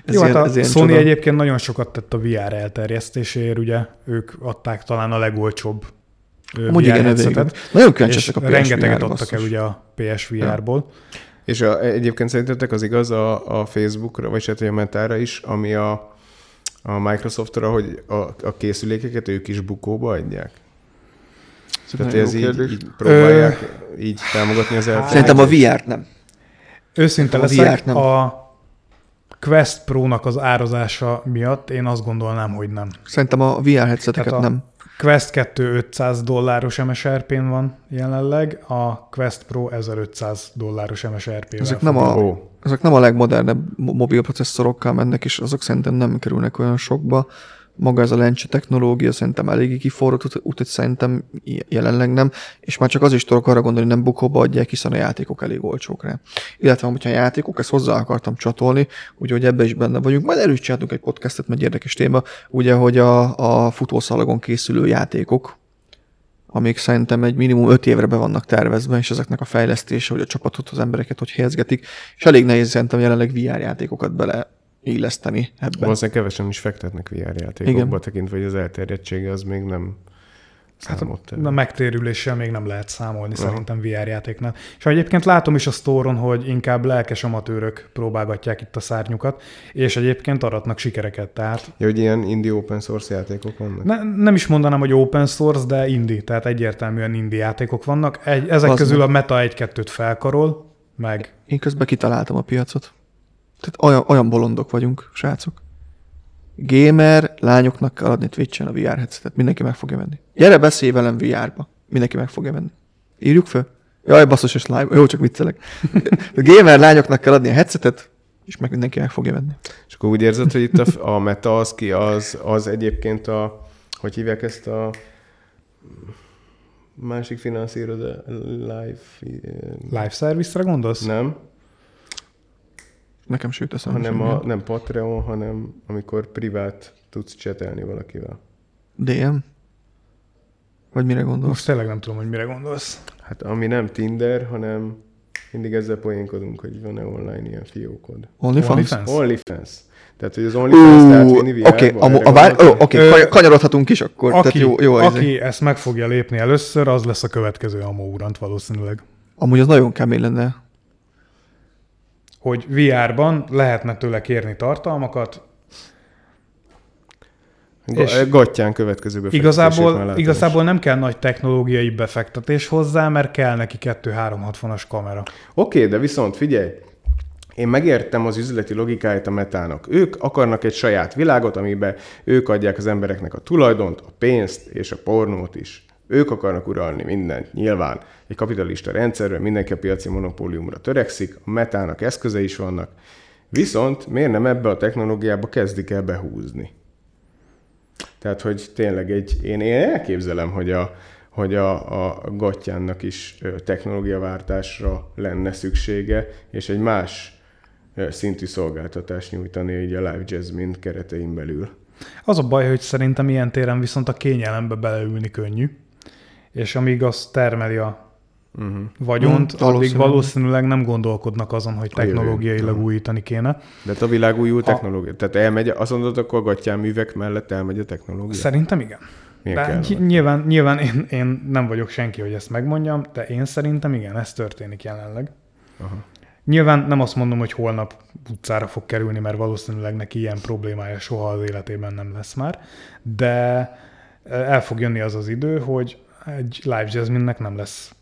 ez [LAUGHS] Jó, hát a ilyen Sony csoda. egyébként nagyon sokat tett a VR elterjesztéséért, ugye ők adták talán a legolcsóbb ö, Amúgy VR igen, headsetet. Nagyon kíváncsiak a PSVR-ra, rengeteget adtak basszus. el ugye a PSVR-ból. És a, egyébként szerintetek az igaz a, a Facebookra, vagy hát a Metára is, ami a, a Microsoftra, hogy a, a készülékeket ők is bukóba adják? Tehát nagyon ez így, így próbálják így támogatni az elterjedést? Szerintem a VR-t nem. Őszinte A leszek, nem. a Quest Pro-nak az árazása miatt én azt gondolnám, hogy nem. Szerintem a VR headseteket Tehát a- nem. Quest 2 500 dolláros MSRP-n van jelenleg, a Quest Pro 1500 dolláros MSRP-vel. Ezek nem a, Ó. ezek nem a legmodernebb mo- mobil processzorokkal mennek, és azok szerintem nem kerülnek olyan sokba. Maga ez a lencse technológia szerintem eléggé kiforrott, úgyhogy szerintem jelenleg nem, és már csak az is tudok arra gondolni, hogy nem bukóba adják, hiszen a játékok elég olcsók rá. Illetve, hogyha a játékok, ezt hozzá akartam csatolni, úgyhogy ebbe is benne vagyunk. Majd erről is csináltunk egy podcastet, mert érdekes téma, ugye, hogy a, a futószalagon készülő játékok, amik szerintem egy minimum öt évre be vannak tervezve, és ezeknek a fejlesztése, hogy a csapatot, az embereket hogy helyezgetik, és elég nehéz szerintem jelenleg VR játékokat bele illeszteni ebbe. Valószínűleg kevesen is fektetnek VR játékokba, Igen. tekintve, hogy az elterjedtsége az még nem számolt. Hát A megtérüléssel még nem lehet számolni Aha. szerintem VR játéknál. És egyébként látom is a sztóron, hogy inkább lelkes amatőrök próbálgatják itt a szárnyukat, és egyébként aratnak sikereket. Tehát Ja, hogy ilyen indie open source játékok vannak? ne, nem is mondanám, hogy open source, de indie, tehát egyértelműen indie játékok vannak. Egy, ezek Az közül meg. a Meta 1-2-t felkarol, meg Én közben kitaláltam a piacot. Tehát olyan, olyan bolondok vagyunk, srácok. Gamer lányoknak kell adni Twitch-en a VR headsetet. Mindenki meg fogja venni. Gyere, beszélj velem VR-ba. Mindenki meg fogja venni. Írjuk fel? Jaj, basszus, és live. Jó, csak viccelek. A [LAUGHS] gamer lányoknak kell adni a headsetet, és meg mindenki meg fogja venni. És akkor úgy érzed, hogy itt a, a meta az ki, az, az egyébként a, hogy hívják ezt a másik finanszírozó, live, live service-re gondolsz? nem, Nekem sőt eszembe hanem sem a, nem Patreon, hanem amikor privát tudsz csetelni valakivel. DM? Vagy mire gondolsz? Most tényleg nem tudom, hogy mire gondolsz. Hát ami nem Tinder, hanem Mindig ezzel poénkodunk, hogy van-e online ilyen fiókod. OnlyFans? OnlyFans? OnlyFans. Tehát, hogy az OnlyFans-t átvinni Ú, Oké, VR-ba, a, a, vár, ó, Ö, kany- kanyarodhatunk is akkor. Aki, tehát jó, jó ez. aki ezt meg fogja lépni először, az lesz a következő Amourant valószínűleg. Amúgy az nagyon kemény lenne. Hogy VR-ban lehetne tőle kérni tartalmakat, Ga- és- Gattyán következő Igazából, igazából nem kell nagy technológiai befektetés hozzá, mert kell neki 2-360-as kamera. Oké, de viszont figyelj, én megértem az üzleti logikáját a metának. Ők akarnak egy saját világot, amiben ők adják az embereknek a tulajdont, a pénzt és a pornót is. Ők akarnak uralni mindent. Nyilván egy kapitalista rendszerben mindenki a piaci monopóliumra törekszik, a metának eszköze is vannak. Viszont miért nem ebbe a technológiába kezdik el behúzni? Tehát, hogy tényleg egy, én, én elképzelem, hogy a, hogy a, a Gattyánnak is ö, technológiaváltásra lenne szüksége, és egy más szintű szolgáltatást nyújtani így a Live Jasmine keretein belül. Az a baj, hogy szerintem ilyen téren viszont a kényelembe beleülni könnyű, és amíg az termeli a Uh-huh. vagyont, Hmm, addig valószínűleg. nem gondolkodnak azon, hogy technológiailag újítani kéne. De hát a világ újul Ha- technológia. Tehát elmegy, azt mondod, akkor a Gattyán művek mellett elmegy a technológia? Szerintem igen. Milyen De ny- nyilván, nyilván én, én nem vagyok senki, hogy ezt megmondjam, de én szerintem igen, ez történik jelenleg. Aha. Nyilván nem azt mondom, hogy holnap utcára fog kerülni, mert valószínűleg neki ilyen problémája soha az életében nem lesz már, de el fog jönni az az idő, hogy egy live jazzminnek nem lesz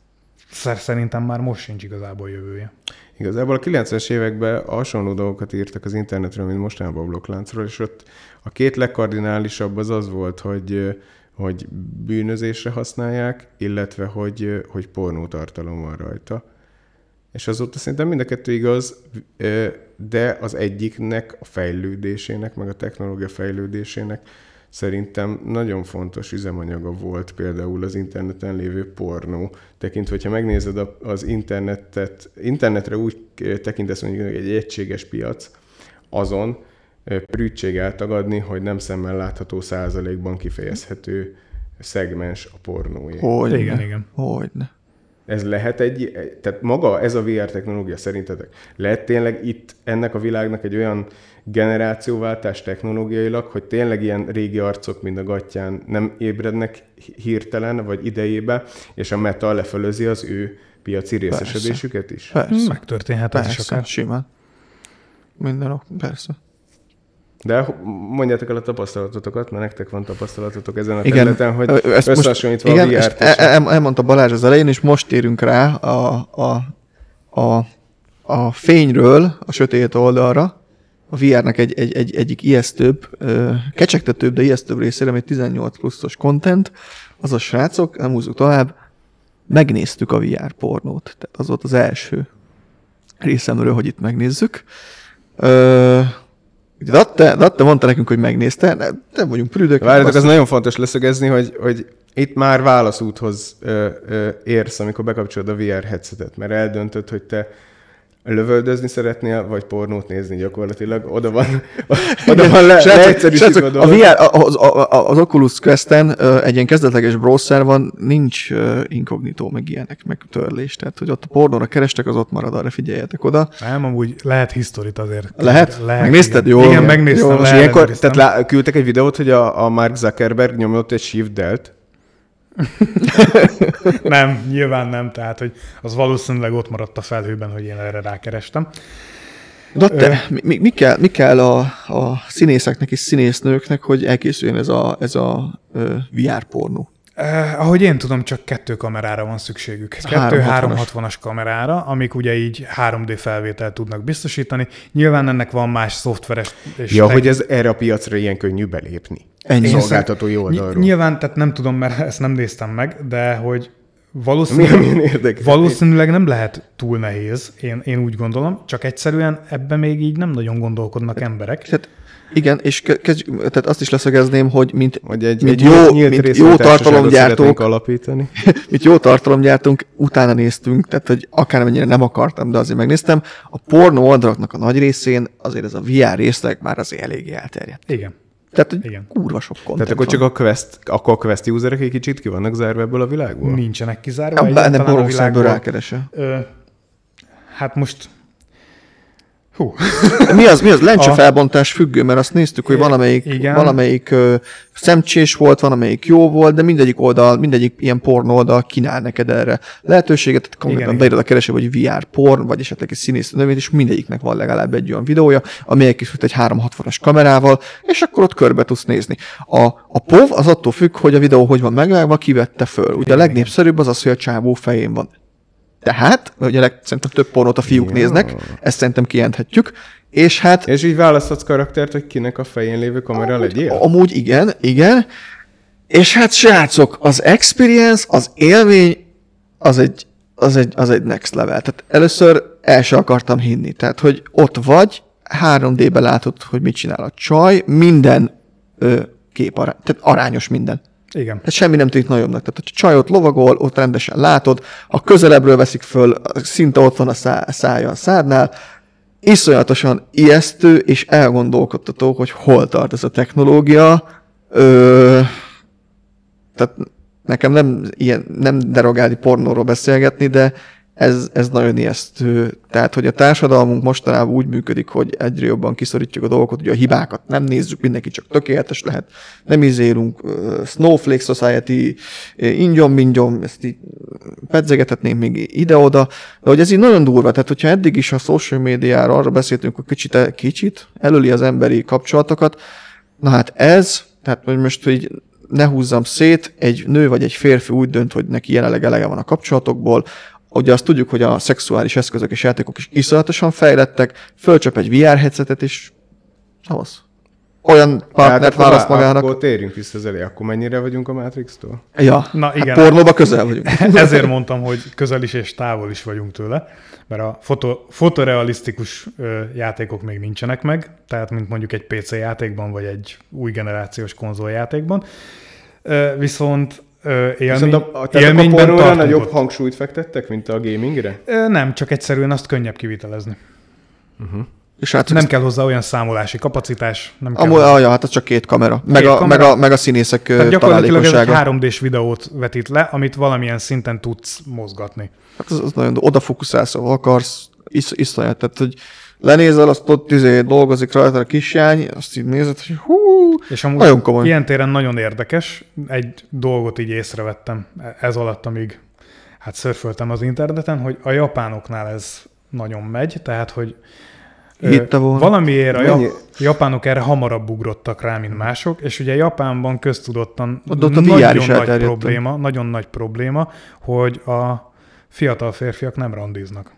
Szer- szerintem már most sincs igazából jövője. Igazából a 90-es években hasonló dolgokat írtak az internetről, mint mostanában a blokkláncról, és ott a két legkardinálisabb az az volt, hogy, hogy bűnözésre használják, illetve hogy, hogy pornótartalom van rajta. És azóta szerintem mind a kettő igaz, de az egyiknek a fejlődésének, meg a technológia fejlődésének szerintem nagyon fontos üzemanyaga volt például az interneten lévő pornó. Tekintve, hogyha megnézed az internetet, internetre úgy tekintesz mondjuk egy egységes piac, azon prűtség eltagadni, hogy nem szemmel látható százalékban kifejezhető szegmens a pornóé. Hogyne. Igen, igen. Hogyne. Ez lehet egy, tehát maga ez a VR technológia szerintetek, lehet tényleg itt ennek a világnak egy olyan generációváltás technológiailag, hogy tényleg ilyen régi arcok, mint a gatyán nem ébrednek hirtelen vagy idejébe, és a meta lefölözi az ő piaci részesedésüket is? Persze. Megtörténhet ez is Persze, akár. simán. Minden ok, persze. De mondjátok el a tapasztalatotokat, mert nektek van tapasztalatotok ezen a Igen. területen, hogy ezt most- összehasonlítva igen, a ezt VR-t. el, el, elmondta Balázs az elején, és most térünk rá a, a, a, a fényről a sötét oldalra, a VR-nak egy, egy, egy, egyik ijesztőbb, kecsegtetőbb, de ijesztőbb részére, ami 18 pluszos content, az a srácok, nem húzzuk tovább, megnéztük a VR pornót. Tehát az volt az első részemről, hogy itt megnézzük. Ö, ugye Datte, Datte mondta nekünk, hogy megnézte, de nem vagyunk prüdök. Várjatok, az nagyon fontos leszögezni, hogy, hogy itt már válaszúthoz ö, ö, érsz, amikor bekapcsolod a VR headsetet, mert eldöntöd, hogy te lövöldözni szeretnél, vagy pornót nézni gyakorlatilag. Oda van, [LAUGHS] oda van le, Srácok, leegyszerűsítve srácok, a a dolog. VR, az, a- az Oculus Quest-en ö, egy ilyen kezdetleges browser van, nincs ö, inkognitó, meg ilyenek, meg törlés. Tehát, hogy ott a pornóra kerestek, az ott marad, arra figyeljetek oda. Nem, amúgy lehet historit azért. Lehet? Megnézted? Igen, Jó. igen megnéztem. Jó, le- ilyenkor, tehát lá, küldtek egy videót, hogy a, a Mark Zuckerberg nyomott egy shift delt, [LAUGHS] Nem, nyilván nem, tehát hogy az valószínűleg ott maradt a felhőben, hogy én erre rákerestem. De mi, mi, mi, kell, mi kell a, a színészeknek és színésznőknek, hogy elkészüljön ez a, ez a ö, VR pornó? Eh, ahogy én tudom, csak kettő kamerára van szükségük. Kettő 360-as. 360-as kamerára, amik ugye így 3D felvételt tudnak biztosítani. Nyilván ennek van más szoftveres és Ja, tech- hogy ez erre a piacra ilyen könnyű belépni. Ennyi. Szolgáltatói Ny- oldalról. Nyilván, tehát nem tudom, mert ezt nem néztem meg, de hogy valószínűleg, milyen valószínűleg nem lehet túl nehéz, én, én úgy gondolom, csak egyszerűen ebben még így nem nagyon gondolkodnak emberek. Tehát, igen, és ke, kezdjük, tehát azt is leszögezném, hogy mint, Vagy egy, mint egy jó, nyílt mint jó tartalomgyártók, alapítani. [LAUGHS] mint jó tartalomgyártónk, utána néztünk, tehát hogy akármennyire nem akartam, de azért megnéztem. A pornó oldalaknak a nagy részén azért ez a VR részleg már azért eléggé elterjedt. Igen. Tehát, hogy Igen. kurva sok content Tehát akkor csak van. a Quest, akkor a Quest userek egy kicsit ki vannak zárva ebből a világból? Nincsenek kizárva. Ja, nem egyáltalán a világból. Hát most... Hú. Mi az, mi az? Lencse A- felbontás függő, mert azt néztük, hogy valamelyik, igen. valamelyik ö, szemcsés volt, van, amelyik jó volt, de mindegyik oldal, mindegyik ilyen porn oldal kínál neked erre lehetőséget, tehát konkrétan beírod a keresőbe, hogy VR porn, vagy esetleg egy színész növényt, és mindegyiknek van legalább egy olyan videója, ami elkészült egy 360-as kamerával, és akkor ott körbe tudsz nézni. A, a POV az attól függ, hogy a videó hogy van megvágva, ki vette föl. Ugye a legnépszerűbb az az, hogy a csávó fején van. Tehát, ugye szerintem több pornót a fiúk Ja. néznek, ezt szerintem kijelenthetjük, és hát És így választhatsz karaktert, hogy kinek a fején lévő kamera legyél? Amúgy igen, igen. És hát srácok, az experience, az élmény, az egy, az egy, az egy next level. Tehát először el se akartam hinni. Tehát, hogy ott vagy, 3D-ben látod, hogy mit csinál a csaj, minden ö, kép arány, tehát arányos minden. Igen. Tehát semmi nem tűnik nagyobbnak. Tehát a csaj ott lovagol, ott rendesen látod, ha közelebbről veszik föl, szinte ott van a szá- szája a szádnál, iszonyatosan ijesztő és elgondolkodtató, hogy hol tart ez a technológia. Ö, tehát nekem nem, ilyen, nem derogálni pornóról beszélgetni, de ez, ez nagyon ijesztő. Tehát, hogy a társadalmunk mostanában úgy működik, hogy egyre jobban kiszorítjuk a dolgokat, hogy a hibákat nem nézzük, mindenki csak tökéletes lehet, nem izélünk, uh, Snowflake Society, uh, ingyom, mingyom, ezt így pedzegethetnénk még ide-oda, de hogy ez így nagyon durva, tehát hogyha eddig is a social médiára arra beszéltünk, hogy kicsit, kicsit előli az emberi kapcsolatokat, na hát ez, tehát hogy most, hogy ne húzzam szét, egy nő vagy egy férfi úgy dönt, hogy neki jelenleg elege van a kapcsolatokból, ugye azt tudjuk, hogy a szexuális eszközök és játékok is iszonyatosan fejlettek, fölcsöp egy VR headsetet is, szavasz. Olyan partnert akkor választ vá- magának. Akkor térjünk vissza az elé. Akkor mennyire vagyunk a Matrix-tól? Ja, Na, hát igen. pornóba közel vagyunk. [LAUGHS] Ezért mondtam, hogy közel is és távol is vagyunk tőle, mert a foto, fotorealisztikus ö, játékok még nincsenek meg, tehát mint mondjuk egy PC játékban, vagy egy új generációs konzoljátékban. Ö, viszont ö, élmény, Viszont a, a, a élményben tartunk nagyobb ott. hangsúlyt fektettek, mint a gamingre? Ö, Nem, csak egyszerűen azt könnyebb kivitelezni. És hát Nem kell hozzá olyan számolási kapacitás, nem kell Amúgy, hozzá. ah, ja, hát az csak két kamera. Meg, Két a, kamera. Meg, a, meg a színészek Tehát gyakorlatilag ez egy találékonysága. 3D-s videót vetít le, amit valamilyen szinten tudsz mozgatni. Hát az, az nagyon odafókuszálsz, ahol akarsz, is, iszonyat. Tehát, hogy lenézel, azt ott izé, dolgozik rajta a kisjány, azt így nézed, hogy hú, És amúgy Nagyon komoly. ilyen téren nagyon érdekes. Egy dolgot így észrevettem ez alatt, amíg hát szörföltem az interneten, hogy a japánoknál ez nagyon megy, tehát hogy Hitte volna. valamiért a Mennyi- ja- japánok erre hamarabb ugrottak rá, mint mások, és ugye Japánban köztudottan Ott- ott a nagyon is nagy probléma, nagyon nagy probléma, hogy a fiatal férfiak nem randiznak.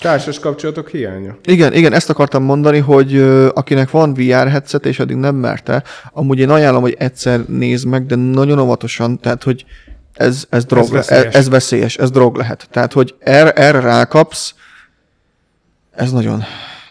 Társas kapcsolatok hiánya. Igen, igen, ezt akartam mondani, hogy akinek van VR headset, és eddig nem merte, amúgy én ajánlom, hogy egyszer nézd meg, de nagyon óvatosan, tehát, hogy ez, ez drog, ez veszélyes. Ez, ez veszélyes, ez drog lehet. Tehát, hogy erre, erre rákapsz, ez nagyon,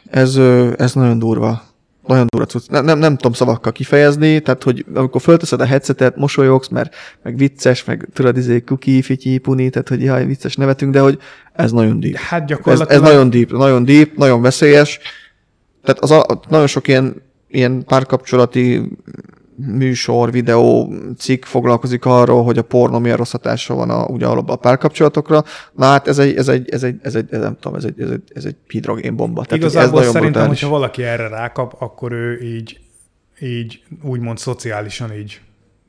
ez, ez nagyon durva. Nagyon durva cucc. Nem, nem, nem tudom szavakkal kifejezni, tehát, hogy amikor fölteszed a headsetet, mosolyogsz, mert meg vicces, meg tudod, izé, kuki, fityi, puni, tehát, hogy jaj, vicces nevetünk, de hogy ez nagyon deep. Hát Ez, gyakorlatilag ez nagyon deep, nagyon deep, nagyon veszélyes. Tehát az a, nagyon sok ilyen, ilyen párkapcsolati műsor, videó, cikk foglalkozik arról, hogy a pornó milyen rossz hatása van a, ugye alapban a párkapcsolatokra. Na hát ez egy, ez egy, ez egy, ez egy, ez nem tudom, ez egy, ez egy, ez egy hidrogénbomba. Tehát, hogy Igazából ez szerintem, brutális. hogyha valaki erre rákap, akkor ő így, így úgymond szociálisan így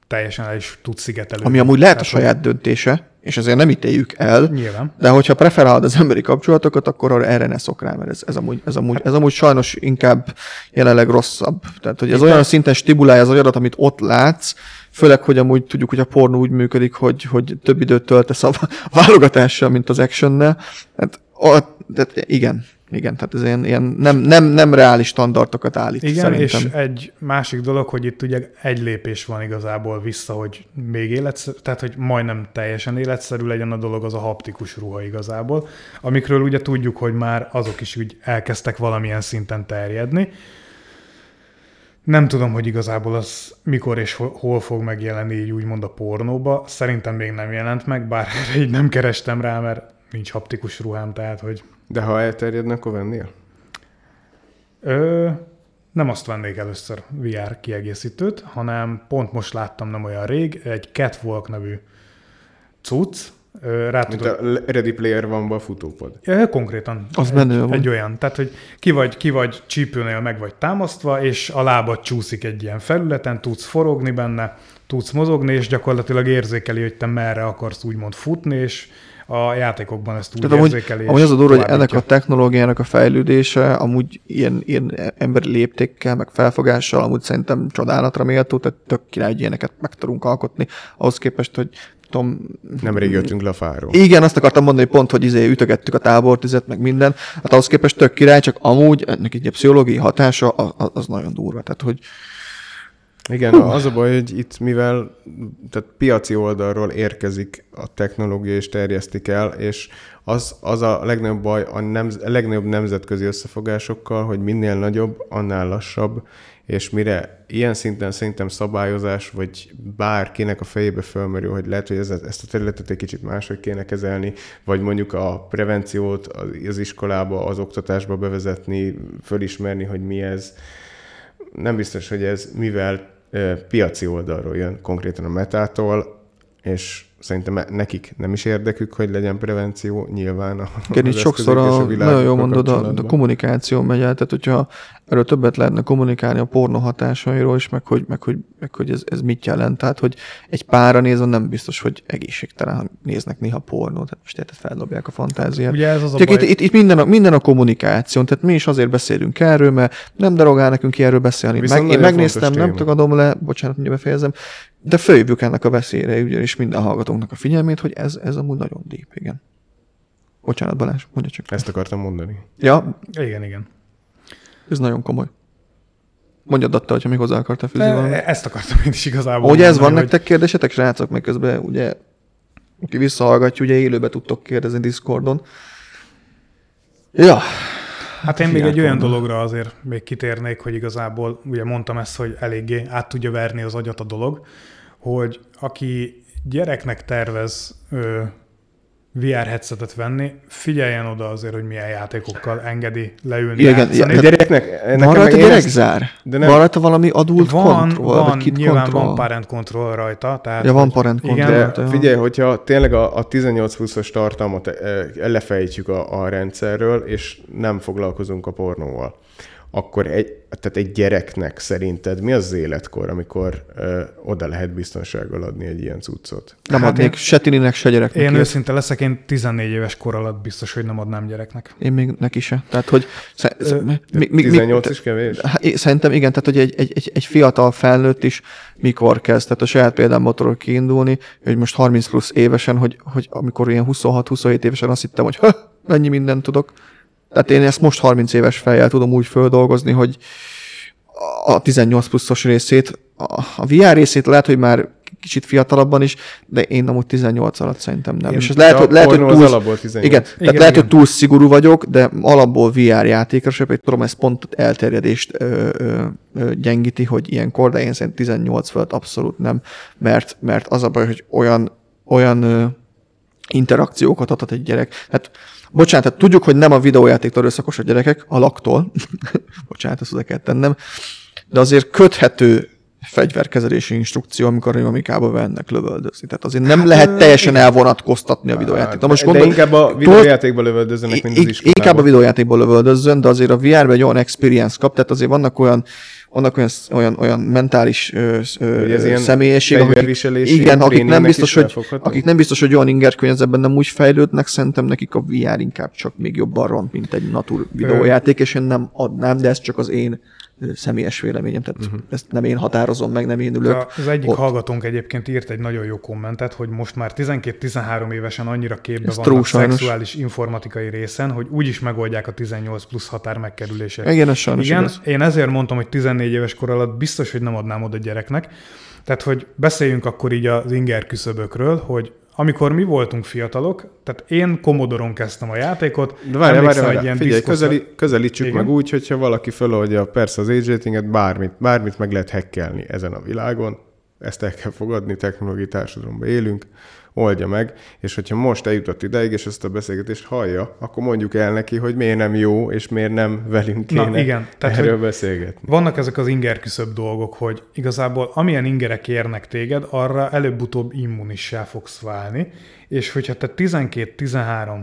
teljesen el is tud szigetelődni. Ami amúgy lehet a saját döntése, és ezért nem ítéljük el, Nyilván. de hogyha preferálod az emberi kapcsolatokat, akkor erre ne szok rá, mert ez, ez, amúgy, ez, amúgy, ez amúgy sajnos inkább jelenleg rosszabb. Tehát, hogy ez olyan szinten stimulálja az agyadat, amit ott látsz, főleg, hogy amúgy tudjuk, hogy a pornó úgy működik, hogy, hogy több időt töltesz a [LAUGHS] válogatással, mint az actionnel. Hát, a, tehát igen, igen, tehát ez ilyen, ilyen nem, nem, nem reális standardokat állít Igen, szerintem. és egy másik dolog, hogy itt ugye egy lépés van igazából vissza, hogy még életszerű, tehát hogy majdnem teljesen életszerű legyen a dolog, az a haptikus ruha igazából, amikről ugye tudjuk, hogy már azok is úgy elkezdtek valamilyen szinten terjedni. Nem tudom, hogy igazából az mikor és hol- fog megjelenni így úgymond a pornóba. Szerintem még nem jelent meg, bár így nem kerestem rá, mert nincs haptikus ruhám, tehát hogy De ha elterjedne, akkor vennél? Ö, nem azt vennék először VR kiegészítőt, hanem pont most láttam nem olyan rég egy Catwalk nevű cucc, ö, rá Mint tudod a Ready Player van a futópod. Ja, konkrétan. Az egy, menő volt. Egy olyan. Tehát, hogy ki vagy, ki vagy csípőnél meg vagy támasztva, és a lábad csúszik egy ilyen felületen, tudsz forogni benne, tudsz mozogni, és gyakorlatilag érzékeli, hogy te merre akarsz úgymond futni, és a játékokban ezt úgy Tehát amúgy, érzékeli. amúgy és az a durva, hogy ennek a technológiának a fejlődése, amúgy ilyen, ilyen emberi léptékkel, meg felfogással, amúgy szerintem csodálatra méltó, tehát tök király, hogy ilyeneket meg tudunk alkotni, ahhoz képest, hogy tudom, Nemrég jöttünk le a fáról. igen, azt akartam mondani, hogy pont, hogy izé ütögettük a tábortüzet, meg minden, hát ahhoz képest tök király, csak amúgy ennek egy pszichológiai hatása a- a- az nagyon durva. Tehát, hogy Igen, az a baj, hogy itt mivel tehát piaci oldalról érkezik a technológia és terjesztik el, és az, az a legnagyobb baj a, nemz, a legnagyobb nemzetközi összefogásokkal, hogy minél nagyobb, annál lassabb, és mire ilyen szinten szerintem szabályozás, vagy bárkinek a fejébe fölmerül, hogy lehet, hogy ez, ezt a területet egy kicsit máshogy kéne kezelni, vagy mondjuk a prevenciót az, iskolába, az oktatásba bevezetni, fölismerni, hogy mi ez, nem biztos, hogy ez mivel piaci oldalról jön, konkrétan a metától, és szerintem nekik nem is érdekük, hogy legyen prevenció, nyilván a Igen, itt az sokszor a, világokkal nagyon jó mondod, a, a kommunikáció megy el, tehát hogyha erről többet lehetne kommunikálni a pornó hatásairól is, meg hogy, meg hogy, meg hogy ez, ez mit jelent. Tehát, hogy egy pára nézve nem biztos, hogy egészségtelen, ha néznek néha pornót, tehát most érted, feldobják a fantáziát. Ugye ez az a Csak baj. itt, itt, itt minden, a, minden a kommunikáció, tehát mi is azért beszélünk erről, mert nem derogál nekünk ki erről beszélni. Viszont Meg, én megnéztem, nem téma. tagadom le, bocsánat, hogy befejezem, de fölhívjuk ennek a veszélyre, ugyanis minden hallgatónknak a figyelmét, hogy ez, ez amúgy nagyon deep, igen. Bocsánat, Balázs, mondja csak. Ezt akartam mondani. Ja, Igen, igen. ez nagyon komoly. Mondjad, Datta, hogyha még hozzá akartál fűzni valamit. Ezt akartam én is igazából. Ahogy ez van hogy- nektek kérdésetek, srácok, meg közben ugye, aki visszahallgatja, ugye élőbe tudtok kérdezni Discordon. Ja, Hát én még egy olyan dologra azért még kitérnék, hogy igazából ugye mondtam ezt, hogy eléggé át tudja verni az agyat a dolog, hogy aki gyereknek tervez ö, VR headsetet venni, figyeljen oda azért, hogy milyen játékokkal engedi leülni. Igen, játszani. A Ja, gyereknek, van nekem rajta gyerekzár? de nem- Van rajta valami adult van, control? van, vagy nyilván control? van parent control rajta. Tehát, Ja, van parent igen, control. Rajta, figyelj, hogyha tényleg a, a 18 pluszos tartalmat eh, lefejtjük a, a rendszerről, és nem foglalkozunk a pornóval, akkor egy, tehát egy gyereknek szerinted mi az az életkor, amikor ö, oda lehet biztonsággal adni egy ilyen cuccot? Nem Hát adnék én- se tininek, se gyereknek. Én ilyet. őszinte leszek, én 14 éves kor alatt biztos, hogy nem adnám gyereknek. Én még neki se. Tehát, hogy... Sze, Ö, mi, mi, mi, 18 is kevés? Hát én Szerintem igen, tehát hogy egy, egy, egy, egy fiatal felnőtt is mikor kezd, tehát a saját példám motorról kiindulni, hogy most 30 plusz évesen, hogy, hogy amikor ilyen 26-27 évesen azt hittem, hogy ha, mennyi mindent tudok. Tehát én ezt most 30 éves fejjel tudom úgy földolgozni, hogy a 18 pluszos részét, a, a VR részét lehet, hogy már kicsit fiatalabban is, de én amúgy 18 alatt szerintem nem. Én- És ez lehet, hogy, lehet, hogy túl, alapból 18. igen, tehát Igen, lehet, igen. hogy túl szigorú vagyok, de alapból VR játékra pedig tudom, ez pont elterjedést ö, ö, ö, gyengíti, hogy ilyenkor, de én szerint 18 fölött abszolút nem, mert, mert az a baj, hogy olyan, olyan ö, interakciókat adhat egy gyerek. Hát, bocsánat, tehát tudjuk, hogy nem a videójátéktól erőszakos a gyerekek, a laktól, [LAUGHS] bocsánat, ezt oda kell tennem, de azért köthető fegyverkezelési instrukció, amikor a amikába vennek lövöldözni. Tehát azért nem lehet teljesen elvonatkoztatni a videójátékot. Na most de gondol- inkább a videójátékban lövöldözzenek, mint az iskolában. Inkább a videójátékból lövöldözzön, de azért a VR-ben egy olyan experience kap, tehát azért vannak olyan vannak olyan, olyan, olyan mentális ö, ez ö, személyiség, akik, igen, akik nem, biztos, hogy, akik nem biztos, hogy olyan ingerkörnyezetben nem úgy fejlődnek, szerintem nekik a VR inkább csak még jobban ront, mint egy natur videójáték, és én nem adnám, de ez csak az én személyes véleményem, tehát uh-huh. ezt nem én határozom meg, nem én ülök. A- Az egyik ott. hallgatónk egyébként írt egy nagyon jó kommentet, hogy most már 12-13 évesen annyira képbe Ez vannak true, sajnos. szexuális informatikai részen, hogy úgyis megoldják a 18 plusz határ megkerülését. Igen, ez sajnos Igen, igaz. én ezért mondtam, hogy 14 éves kor alatt biztos, hogy nem adnám oda gyereknek. Tehát, hogy beszéljünk akkor így az inger küszöbökről, hogy amikor mi voltunk fiatalok, tehát én Commodore-on kezdtem a játékot. De várj, várj, várj, figyelj, diszkosz- közeli, közelítsük Igen. meg úgy, hogyha valaki feloldja persze az age ratinget, bármit, bármit meg lehet hackelni ezen a világon. ezt el kell fogadni, technológiai társadalomban élünk, oldja meg, és hogyha most eljutott ideig, és ezt a beszélgetést hallja, akkor mondjuk el neki, hogy miért nem jó, és miért nem velünk kéne Na, igen. Tehát, erről beszélgetni. Vannak ezek az inger küszöbb dolgok, hogy igazából amilyen ingerek érnek téged, arra előbb-utóbb immunissá fogsz válni, és hogyha te 12-13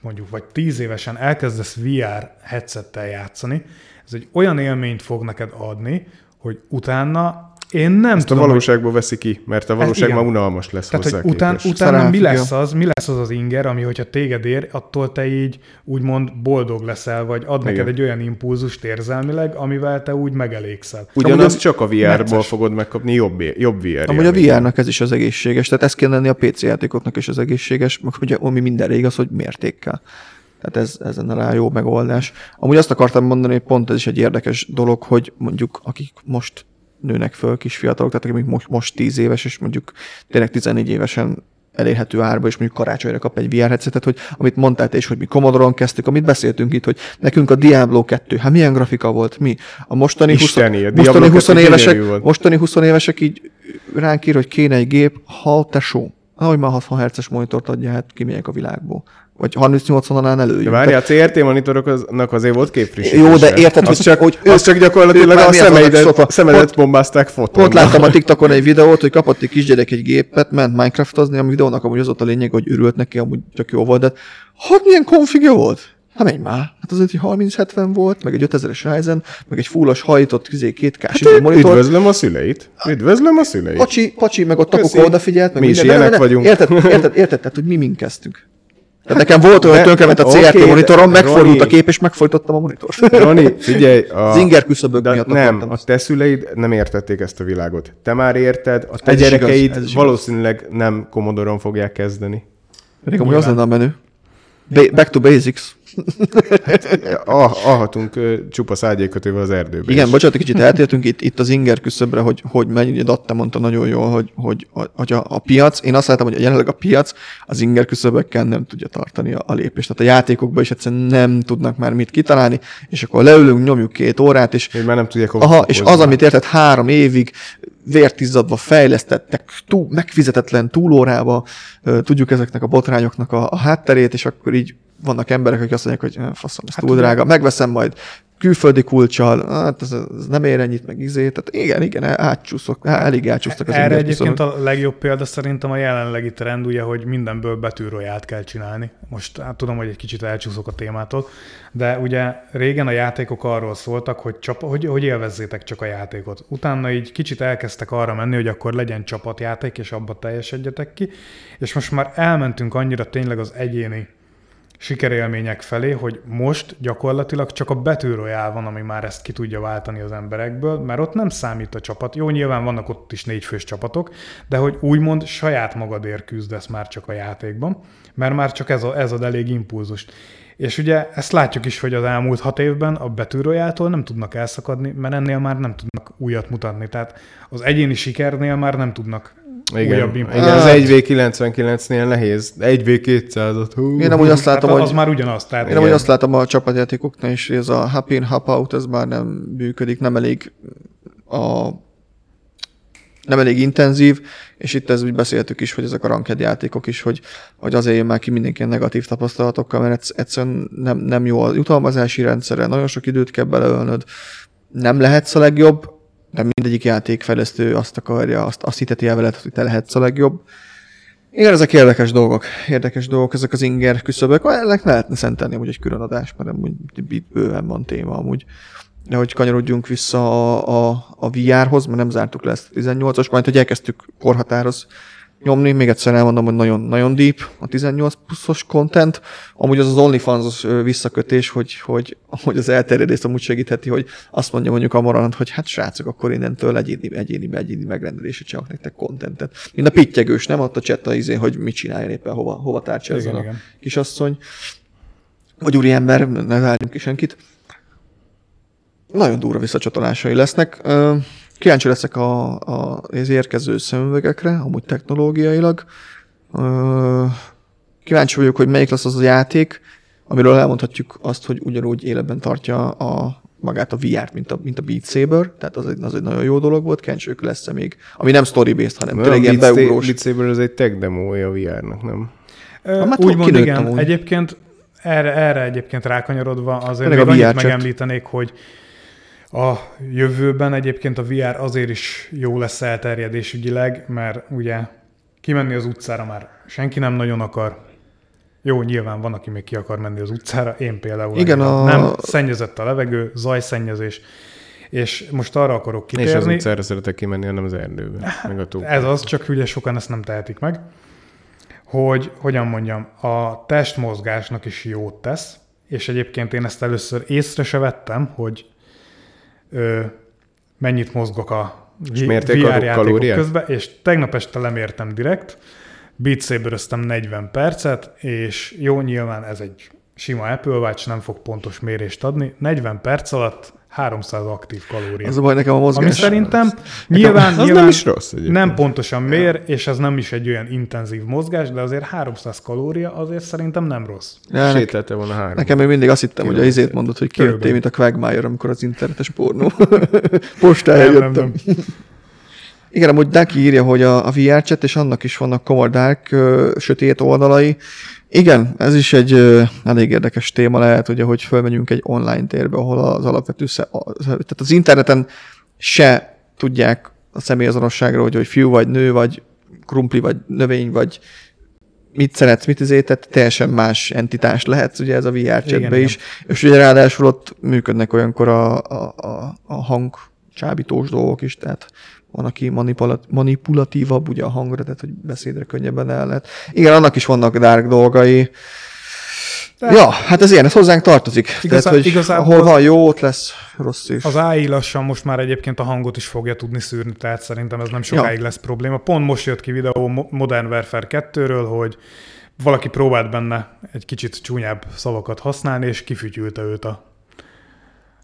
mondjuk, vagy 10 évesen elkezdesz VR headsettel játszani, ez egy olyan élményt fog neked adni, hogy utána én nem Ezt a tudom, hogy valóságból veszi ki, mert a valóság már unalmas lesz tehát, hozzá hogy után, képest. utána mi lesz az, mi lesz az az inger, ami hogyha téged ér, attól te így úgymond boldog leszel, vagy ad neked Igen. egy olyan impulzust érzelmileg, amivel te úgy megelégszel. A- csak a VR-ból fogod megkapni jobb, jobb VR Amúgy a. VR-nak ez is az egészséges, tehát ez kell lenni a PC játékoknak is az egészséges, meg ugye, ami mindenre igaz, hogy mértékkel. Tehát ez, ez lenne rá jó megoldás. Amúgy azt akartam mondani, hogy pont ez is egy érdekes dolog, hogy mondjuk akik most nőnek föl, kis fiatalok, tehát akik most, most 10 éves, és mondjuk tényleg 14 évesen elérhető árba, és mondjuk karácsonyra kap egy VR headsetet, hogy amit mondtál te is, hogy mi Commodore-on kezdtük, amit beszéltünk itt, hogy nekünk a Diablo 2, hát milyen grafika volt, mi? A mostani, 20, Isteni, a mostani Diablo 20 2 évesek, mostani 20 évesek így ránk ír, hogy kéne egy gép, ha tesó. Ahogy már 60 Hz-es monitort adja, hát kimegyek a világból. Vagy 38-on előjön. De várjál, a CRT monitoroknak azért volt képfrissítése. Jó, de érted, az hogy- csak, hogy az ők- csak gyakorlatilag a szemeidet, szemedet Pont- bombázták fotóval. Pont láttam a TikTokon egy videót, hogy kapott egy kisgyerek egy gépet, ment Minecraftozni, a videónak amúgy az volt a lényeg, hogy örült neki, amúgy csak jó volt, de hát milyen konfigja volt? Hát menj már. Hát azért, hogy 3070 volt, meg egy 5000-es Ryzen, meg egy fullos hajtott izé, két k Hát, monitor. üdvözlöm a szüleit. Üdvözlöm a szüleit. Pacsi, pacsi, meg ott. Takoko odafigyelt, meg Mi is minden, de- ilyenek de- vagyunk. Érted, érted, érted, tehát, hogy mi minkeztünk. Tehát nekem volt olyan, hogy tönkrement a CRT de- monitorom, megfordult Roni. a kép, és megfojtottam a monitort. Roni, figyelj, a, Az inger küszöbök miatt nem, akartam a te szüleid nem értették ezt a világot. Te már érted, a te Ez igaz, gyerekeid igaz. valószínűleg nem Commodore-on fogják kezdeni. Pedig amúgy az lenne a menő. Ba- back to basics. Ah, alhatunk ö, csupa szágyékötővel az erdőben. Igen, is. bocsánat, kicsit eltértünk itt, itt az inger küszöbre, hogy, hogy mennyi, ugye Datte mondta nagyon jól, hogy, hogy, hogy a, a, piac, én azt látom, hogy jelenleg a piac az inger küszöbökkel nem tudja tartani a, a lépést. Tehát a játékokban is egyszerűen nem tudnak már mit kitalálni, és akkor leülünk, nyomjuk két órát, és Hogy már nem tudják Aha, és az, amit érted, három évig vértizzadva fejlesztettek, túl, megfizetetlen túlórába, ö, tudjuk ezeknek a botrányoknak a, a hátterét, és akkor így vannak emberek, akik azt mondják, hogy "Eh, faszom, ez Hát túl drága, megveszem majd külföldi kulcsal, hát ez, ez nem ér ennyit, meg izé, tehát igen, igen, átcsúszok, elég átcsúsztak az Erre egyébként küszöbök. a legjobb példa szerintem a jelenlegi trend, ugye, hogy mindenből betűroját kell csinálni. Most hát tudom, hogy egy kicsit elcsúszok a témától, de ugye régen a játékok arról szóltak, hogy, csap, hogy, hogy élvezzétek csak a játékot. Utána így kicsit elkezdtek arra menni, hogy akkor legyen csapatjáték, és abba teljesedjetek ki. És most már elmentünk annyira tényleg az egyéni sikerélmények felé, hogy most gyakorlatilag csak a betűrojál van, ami már ezt ki tudja váltani az emberekből, mert ott nem számít a csapat. Jó, nyilván vannak ott is négyfős csapatok, de hogy úgymond saját magadért küzdesz már csak a játékban, mert már csak ez, a, ez ad elég impulzust. És ugye ezt látjuk is, hogy az elmúlt hat évben a betűrojától nem tudnak elszakadni, mert ennél már nem tudnak újat mutatni. Tehát az egyéni sikernél már nem tudnak Igen, újabb igen, impulzust. az 1v99-nél nehéz. 1v200-at. Hú. Én amúgy azt látom, az hogy már ugyanaz. Tehát Én amúgy azt látom a csapatjátékoknál is, hogy ez a hop in, hop out, ez már nem működik, nem elég a nem elég intenzív, és itt ez úgy beszéltük is, hogy ezek a ranked játékok is, hogy, hogy azért jön már ki mindenki negatív tapasztalatokkal, mert egyszer- egyszerűen nem, nem jó a jutalmazási rendszere, nagyon sok időt kell beleölnöd, nem lehetsz a legjobb, de mindegyik játékfejlesztő azt akarja, azt, azt hiteti el veled, hogy te lehetsz a legjobb. Igen, ezek érdekes dolgok. Érdekes dolgok, ezek az inger küszöbök. Ennek lehetne szentelni amúgy egy külön adás, mert amúgy bőven van téma amúgy. De hogy kanyarodjunk vissza a, a, a VR-hoz, mert nem zártuk le ezt a 18-as, majd hogy elkezdtük korhatároz nyomni, még egyszer elmondom, hogy nagyon, nagyon deep a 18 pluszos content. Amúgy az az OnlyFans visszakötés, hogy, hogy, hogy az elterjedést amúgy segítheti, hogy azt mondja mondjuk a morant, hogy hát srácok, akkor innentől egyéni, egyéni, egyéni megrendelésre csinálok nektek contentet. Mint a pittyegős, nem? Ott a chat a izé, hogy mit csináljon éppen, hova, hova tárcsázzon Igen, a igen. kisasszony. Vagy úriember, ne várjunk ki senkit. Nagyon durva visszacsatolásai lesznek. Kíváncsi leszek a, a, az érkező szemüvegekre, amúgy technológiailag. Kíváncsi vagyok, hogy melyik lesz az a játék, amiről elmondhatjuk azt, hogy ugyanúgy életben tartja a magát a VR-t, mint a, mint a Beat Saber, tehát az egy, az egy nagyon jó dolog volt, kencsők lesz még, ami nem story-based, hanem Nem, tényleg ilyen beugrós. Beat Saber az egy tech demója a VR-nak, nem? Ö, Hát már Úgymond kinőtt igen. amúgy. Egyébként erre, erre egyébként rákanyarodva azért még annyit megemlítenék, hogy a jövőben egyébként a VR azért is jó lesz elterjedésügyileg, mert ugye kimenni az utcára már senki nem nagyon akar. Jó, nyilván van, aki még ki akar menni az utcára, én például. Igen, a- Nem szennyezett a levegő, zajszennyezés, és most arra akarok És az kitérni. utcára szeretek kimenni, hanem az erdőbe, meg a tó. Ez az, csak ugye sokan ezt nem tehetik meg, hogy, hogyan mondjam, a testmozgásnak is jót tesz, és egyébként én ezt először észre se vettem, hogy ö, mennyit mozgok a És mérték a VR játékok kalóriát? közben, és tegnap este lemértem direkt, Beat saber 40 percet, és jó, nyilván ez egy sima Apple Watch, nem fog pontos mérést adni, 40 perc alatt 300 aktív kalória. Az a baj nekem a mozgás. Ami szerintem nyilván, Az nyilván nem is rossz egyébként. nem pontosan mér, és ez nem is egy olyan intenzív mozgás, de azért 300 kalória azért szerintem nem rossz. Ja, ne, Sétálta volna három. nekem még mindig azt hittem, hogy a izét mondod, hogy kijöttél, mint a Quagmire, amikor az internetes pornó. [LAUGHS] Postára Nem, nem, jöttem. nem. Igen, amúgy Daki írja, hogy a, a VR chat, és annak is vannak komoly dark, ö, sötét oldalai. Igen, ez is egy ö, elég érdekes téma lehet, ugye, hogy fölmegyünk egy online térbe, ahol az alapvető, sze, a, tehát az interneten se tudják a személyazonosságra, hogy, hogy fiú vagy nő, vagy krumpli, vagy növény, vagy mit szeretsz, mit izé, tehát teljesen más entitás lehetsz ugye ez a VR chatbe Igen, is, és ugye ráadásul ott működnek olyankor a, a, a, a hang csábítós dolgok is, tehát van, aki manipulat, manipulatívabb ugye a hangra, tehát hogy beszédre könnyebben el lehet. Igen, annak is vannak dark dolgai. De- ja, hát ez ilyen, ez hozzánk tartozik. Igazá- tehát, hogy igazából- ahol van jó, ott lesz rossz is. Az AI lassan most már egyébként a hangot is fogja tudni szűrni, tehát szerintem ez nem sokáig Ja. lesz probléma. Pont most jött ki videó Mo- Modern Warfare 2-ről, hogy valaki próbált benne egy kicsit csúnyább szavakat használni, és kifütyülte őt a...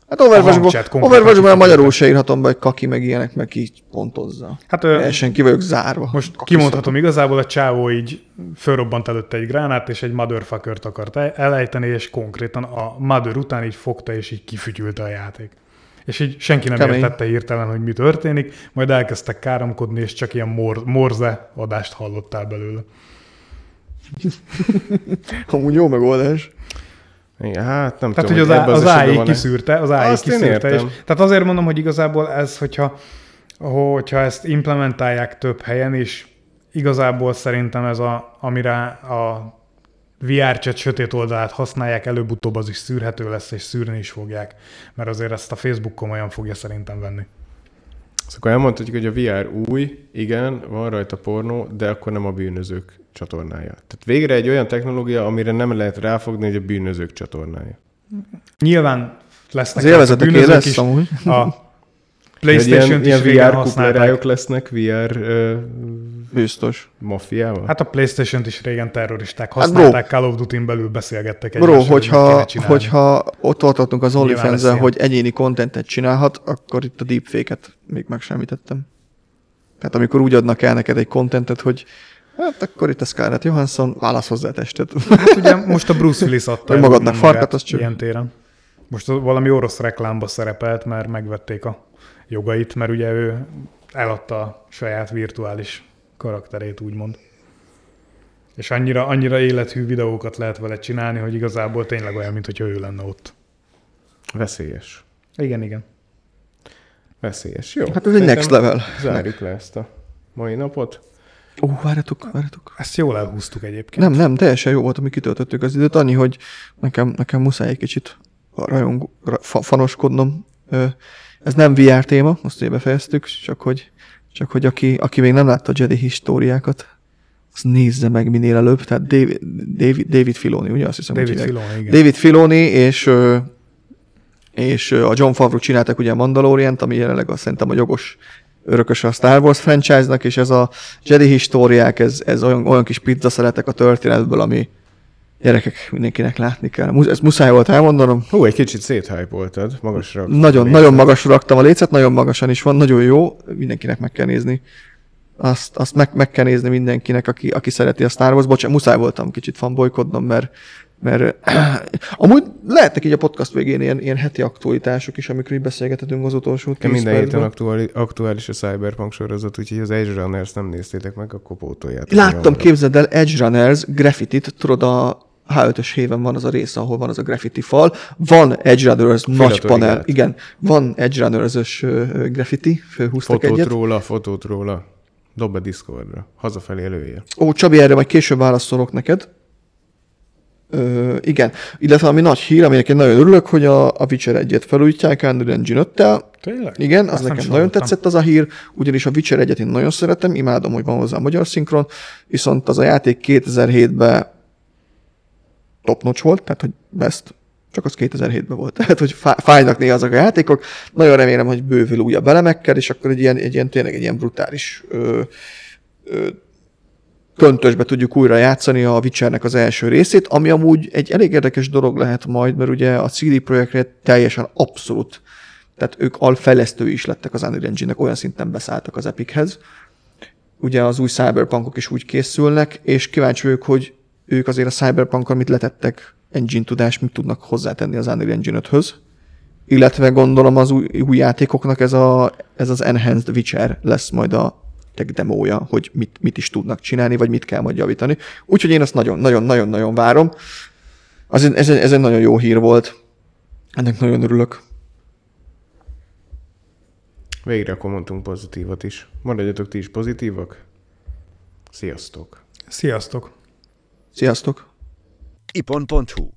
Hát Overwatch-ban már kifejezetten. magyarul se írhatom be, hogy kaki meg ilyenek, meg így pontozza. Hát Teljesen ki vagyok zárva. most Kaki kimondhatom igazából, a csávó így fölrobbant előtte egy gránát, és egy motherfuckert akart el- elejteni, és konkrétan a mother után így fogta, és így kifütyülte a játék. És így senki nem Kemény. értette hirtelen, hogy mi történik, majd elkezdtek káromkodni, és csak ilyen mor- morze adást hallottál belőle. [LAUGHS] Amúgy jó megoldás. Igen, hát nem Tehát, tudom, hogy az, ebbe az, az AI van-e. kiszűrte, az AI Azt kiszűrte. És, tehát azért mondom, hogy igazából ez, hogyha, hogyha ezt implementálják több helyen is, igazából szerintem ez, a, amire a VR chat sötét oldalát használják, előbb-utóbb az is szűrhető lesz, és szűrni is fogják, mert azért ezt a Facebook komolyan fogja szerintem venni. Szóval akkor elmondhatjuk, hogy a VR új, igen, van rajta pornó, de akkor nem a bűnözők csatornája. Tehát végre egy olyan technológia, amire nem lehet ráfogni, hogy a bűnözők csatornája. Nyilván lesznek Az élvezeteké bűnözők lesz is, amúgy. a Hogy Playstation-t ilyen, is ilyen VR kuplerájok lesznek VR Biztos. maffiával? Hát a Playstation-t is régen terroristák Hát bro. használták, Call of Duty-n belül beszélgettek Bro, egymással, kéne hogyha, hogyha ott tartottunk az onlyfans hogy egyéni kontentet csinálhat, akkor itt a deepfake-et még megsemmitettem. Tehát amikor úgy adnak el neked egy kontentet, hogy hát akkor itt a Scarlett Johansson, válasz hozzá a testet. Hát ugye most a Bruce Willis adta el magadnak farkat, az csak- Ilyen téren. Most valami orosz reklámba szerepelt, mert megvették a jogait, mert ugye ő eladta a saját virtuális karakterét, úgymond. És annyira, annyira élethű videókat lehet vele csinálni, hogy igazából tényleg olyan, mint ő lenne ott. Veszélyes. Igen, igen. Veszélyes. Jó. Hát ez egy next level. Zárjuk le ezt a mai napot. Ó, várjatok, várjatok. Ezt jól elhúztuk egyébként. Nem, nem, teljesen jó volt, ami kitöltöttük az időt. Annyi, hogy nekem, nekem muszáj egy kicsit rajong, ra, fa, fanoskodnom. Ez nem VR téma, azt ugye befejeztük, csak hogy, csak hogy aki, aki még nem látta a Jedi históriákat, az nézze meg minél előbb. Tehát David, David, David Filoni, ugye azt hiszem, David. Filoni, igen. David Filoni és, és a John Favreau csináltak ugye a Mandalorian-t, ami jelenleg azt szerintem a jogos örökös a Star Wars franchise-nak, és ez a Jedi históriák, ez, ez olyan, olyan kis pizza szeretek a történetből, ami gyerekek mindenkinek látni kell. Ezt muszáj volt elmondanom. Hú, egy kicsit széthypoltad, magasra. Nagyon, nagyon magasra raktam a lécet, nagyon magasan is van, nagyon jó, mindenkinek meg kell nézni. Azt, azt meg, meg kell nézni mindenkinek, aki, aki szereti a Star Wars. Bocsánat, muszáj voltam kicsit fanbolykodnom, mert, mert [CLEARS THROAT] amúgy lehetnek így a podcast végén ilyen, ilyen heti aktualitások is, amikor így beszélgethetünk az utolsó 10 minden héten aktuális, aktuális a Cyberpunk sorozat, úgyhogy az Edge Runners nem néztétek meg, akkor pótoljátok. Láttam, képzeld el, Edge Runners graffiti tudod a H5-ös héven van az a része, ahol van az a graffiti fal. Van Edge Runners nagy panel, igen, van Edge Runners-ös graffiti, Fotót egyet. róla, fotót róla. Dob be Discordra. Hazafelé elője. Ó, Csabi, erre majd később válaszolok neked. Ö, igen, illetve ami nagy hír, aminek én nagyon örülök, hogy a, a Witcher 1-et felújítják Unreal Engine 5-tel. Tényleg? Igen, az Azt nekem nagyon hallottam. tetszett az a hír, ugyanis a Witcher 1-et én nagyon szeretem, imádom, hogy van hozzá a magyar szinkron, viszont az a játék 2007-ben top volt, tehát hogy best, csak az 2007-ben volt. [LAUGHS] Tehát, hogy fá- fájnak néha azok a játékok. Nagyon remélem, hogy bővül újabb elemekkel, és akkor egy ilyen, egy ilyen tényleg egy ilyen brutális ö, ö, köntösbe tudjuk újra játszani a Witchernek az első részét, ami amúgy egy elég érdekes dolog lehet majd, mert ugye a CD Projektre teljesen abszolút, tehát ők alfejlesztői is lettek az Unreal Engine-nek, olyan szinten beszálltak az Epichez. Ugye az új Cyberpunkok is úgy készülnek, és kíváncsi vagyok, hogy ők azért a Cyberpunk, amit letettek engine tudás, mit tudnak hozzátenni az Unreal Engine 5-höz. Illetve gondolom az új, új játékoknak ez, a, ez az Enhanced Witcher lesz majd a tech demója, hogy mit, mit is tudnak csinálni, vagy mit kell majd javítani. Úgyhogy én azt nagyon-nagyon-nagyon-nagyon várom. Az, ez, ez egy nagyon jó hír volt. Ennek nagyon örülök. Végre akkor mondtunk pozitívat is. Maradjatok ti is pozitívak. Sziasztok! Sziasztok! Sziasztok! ipon.hu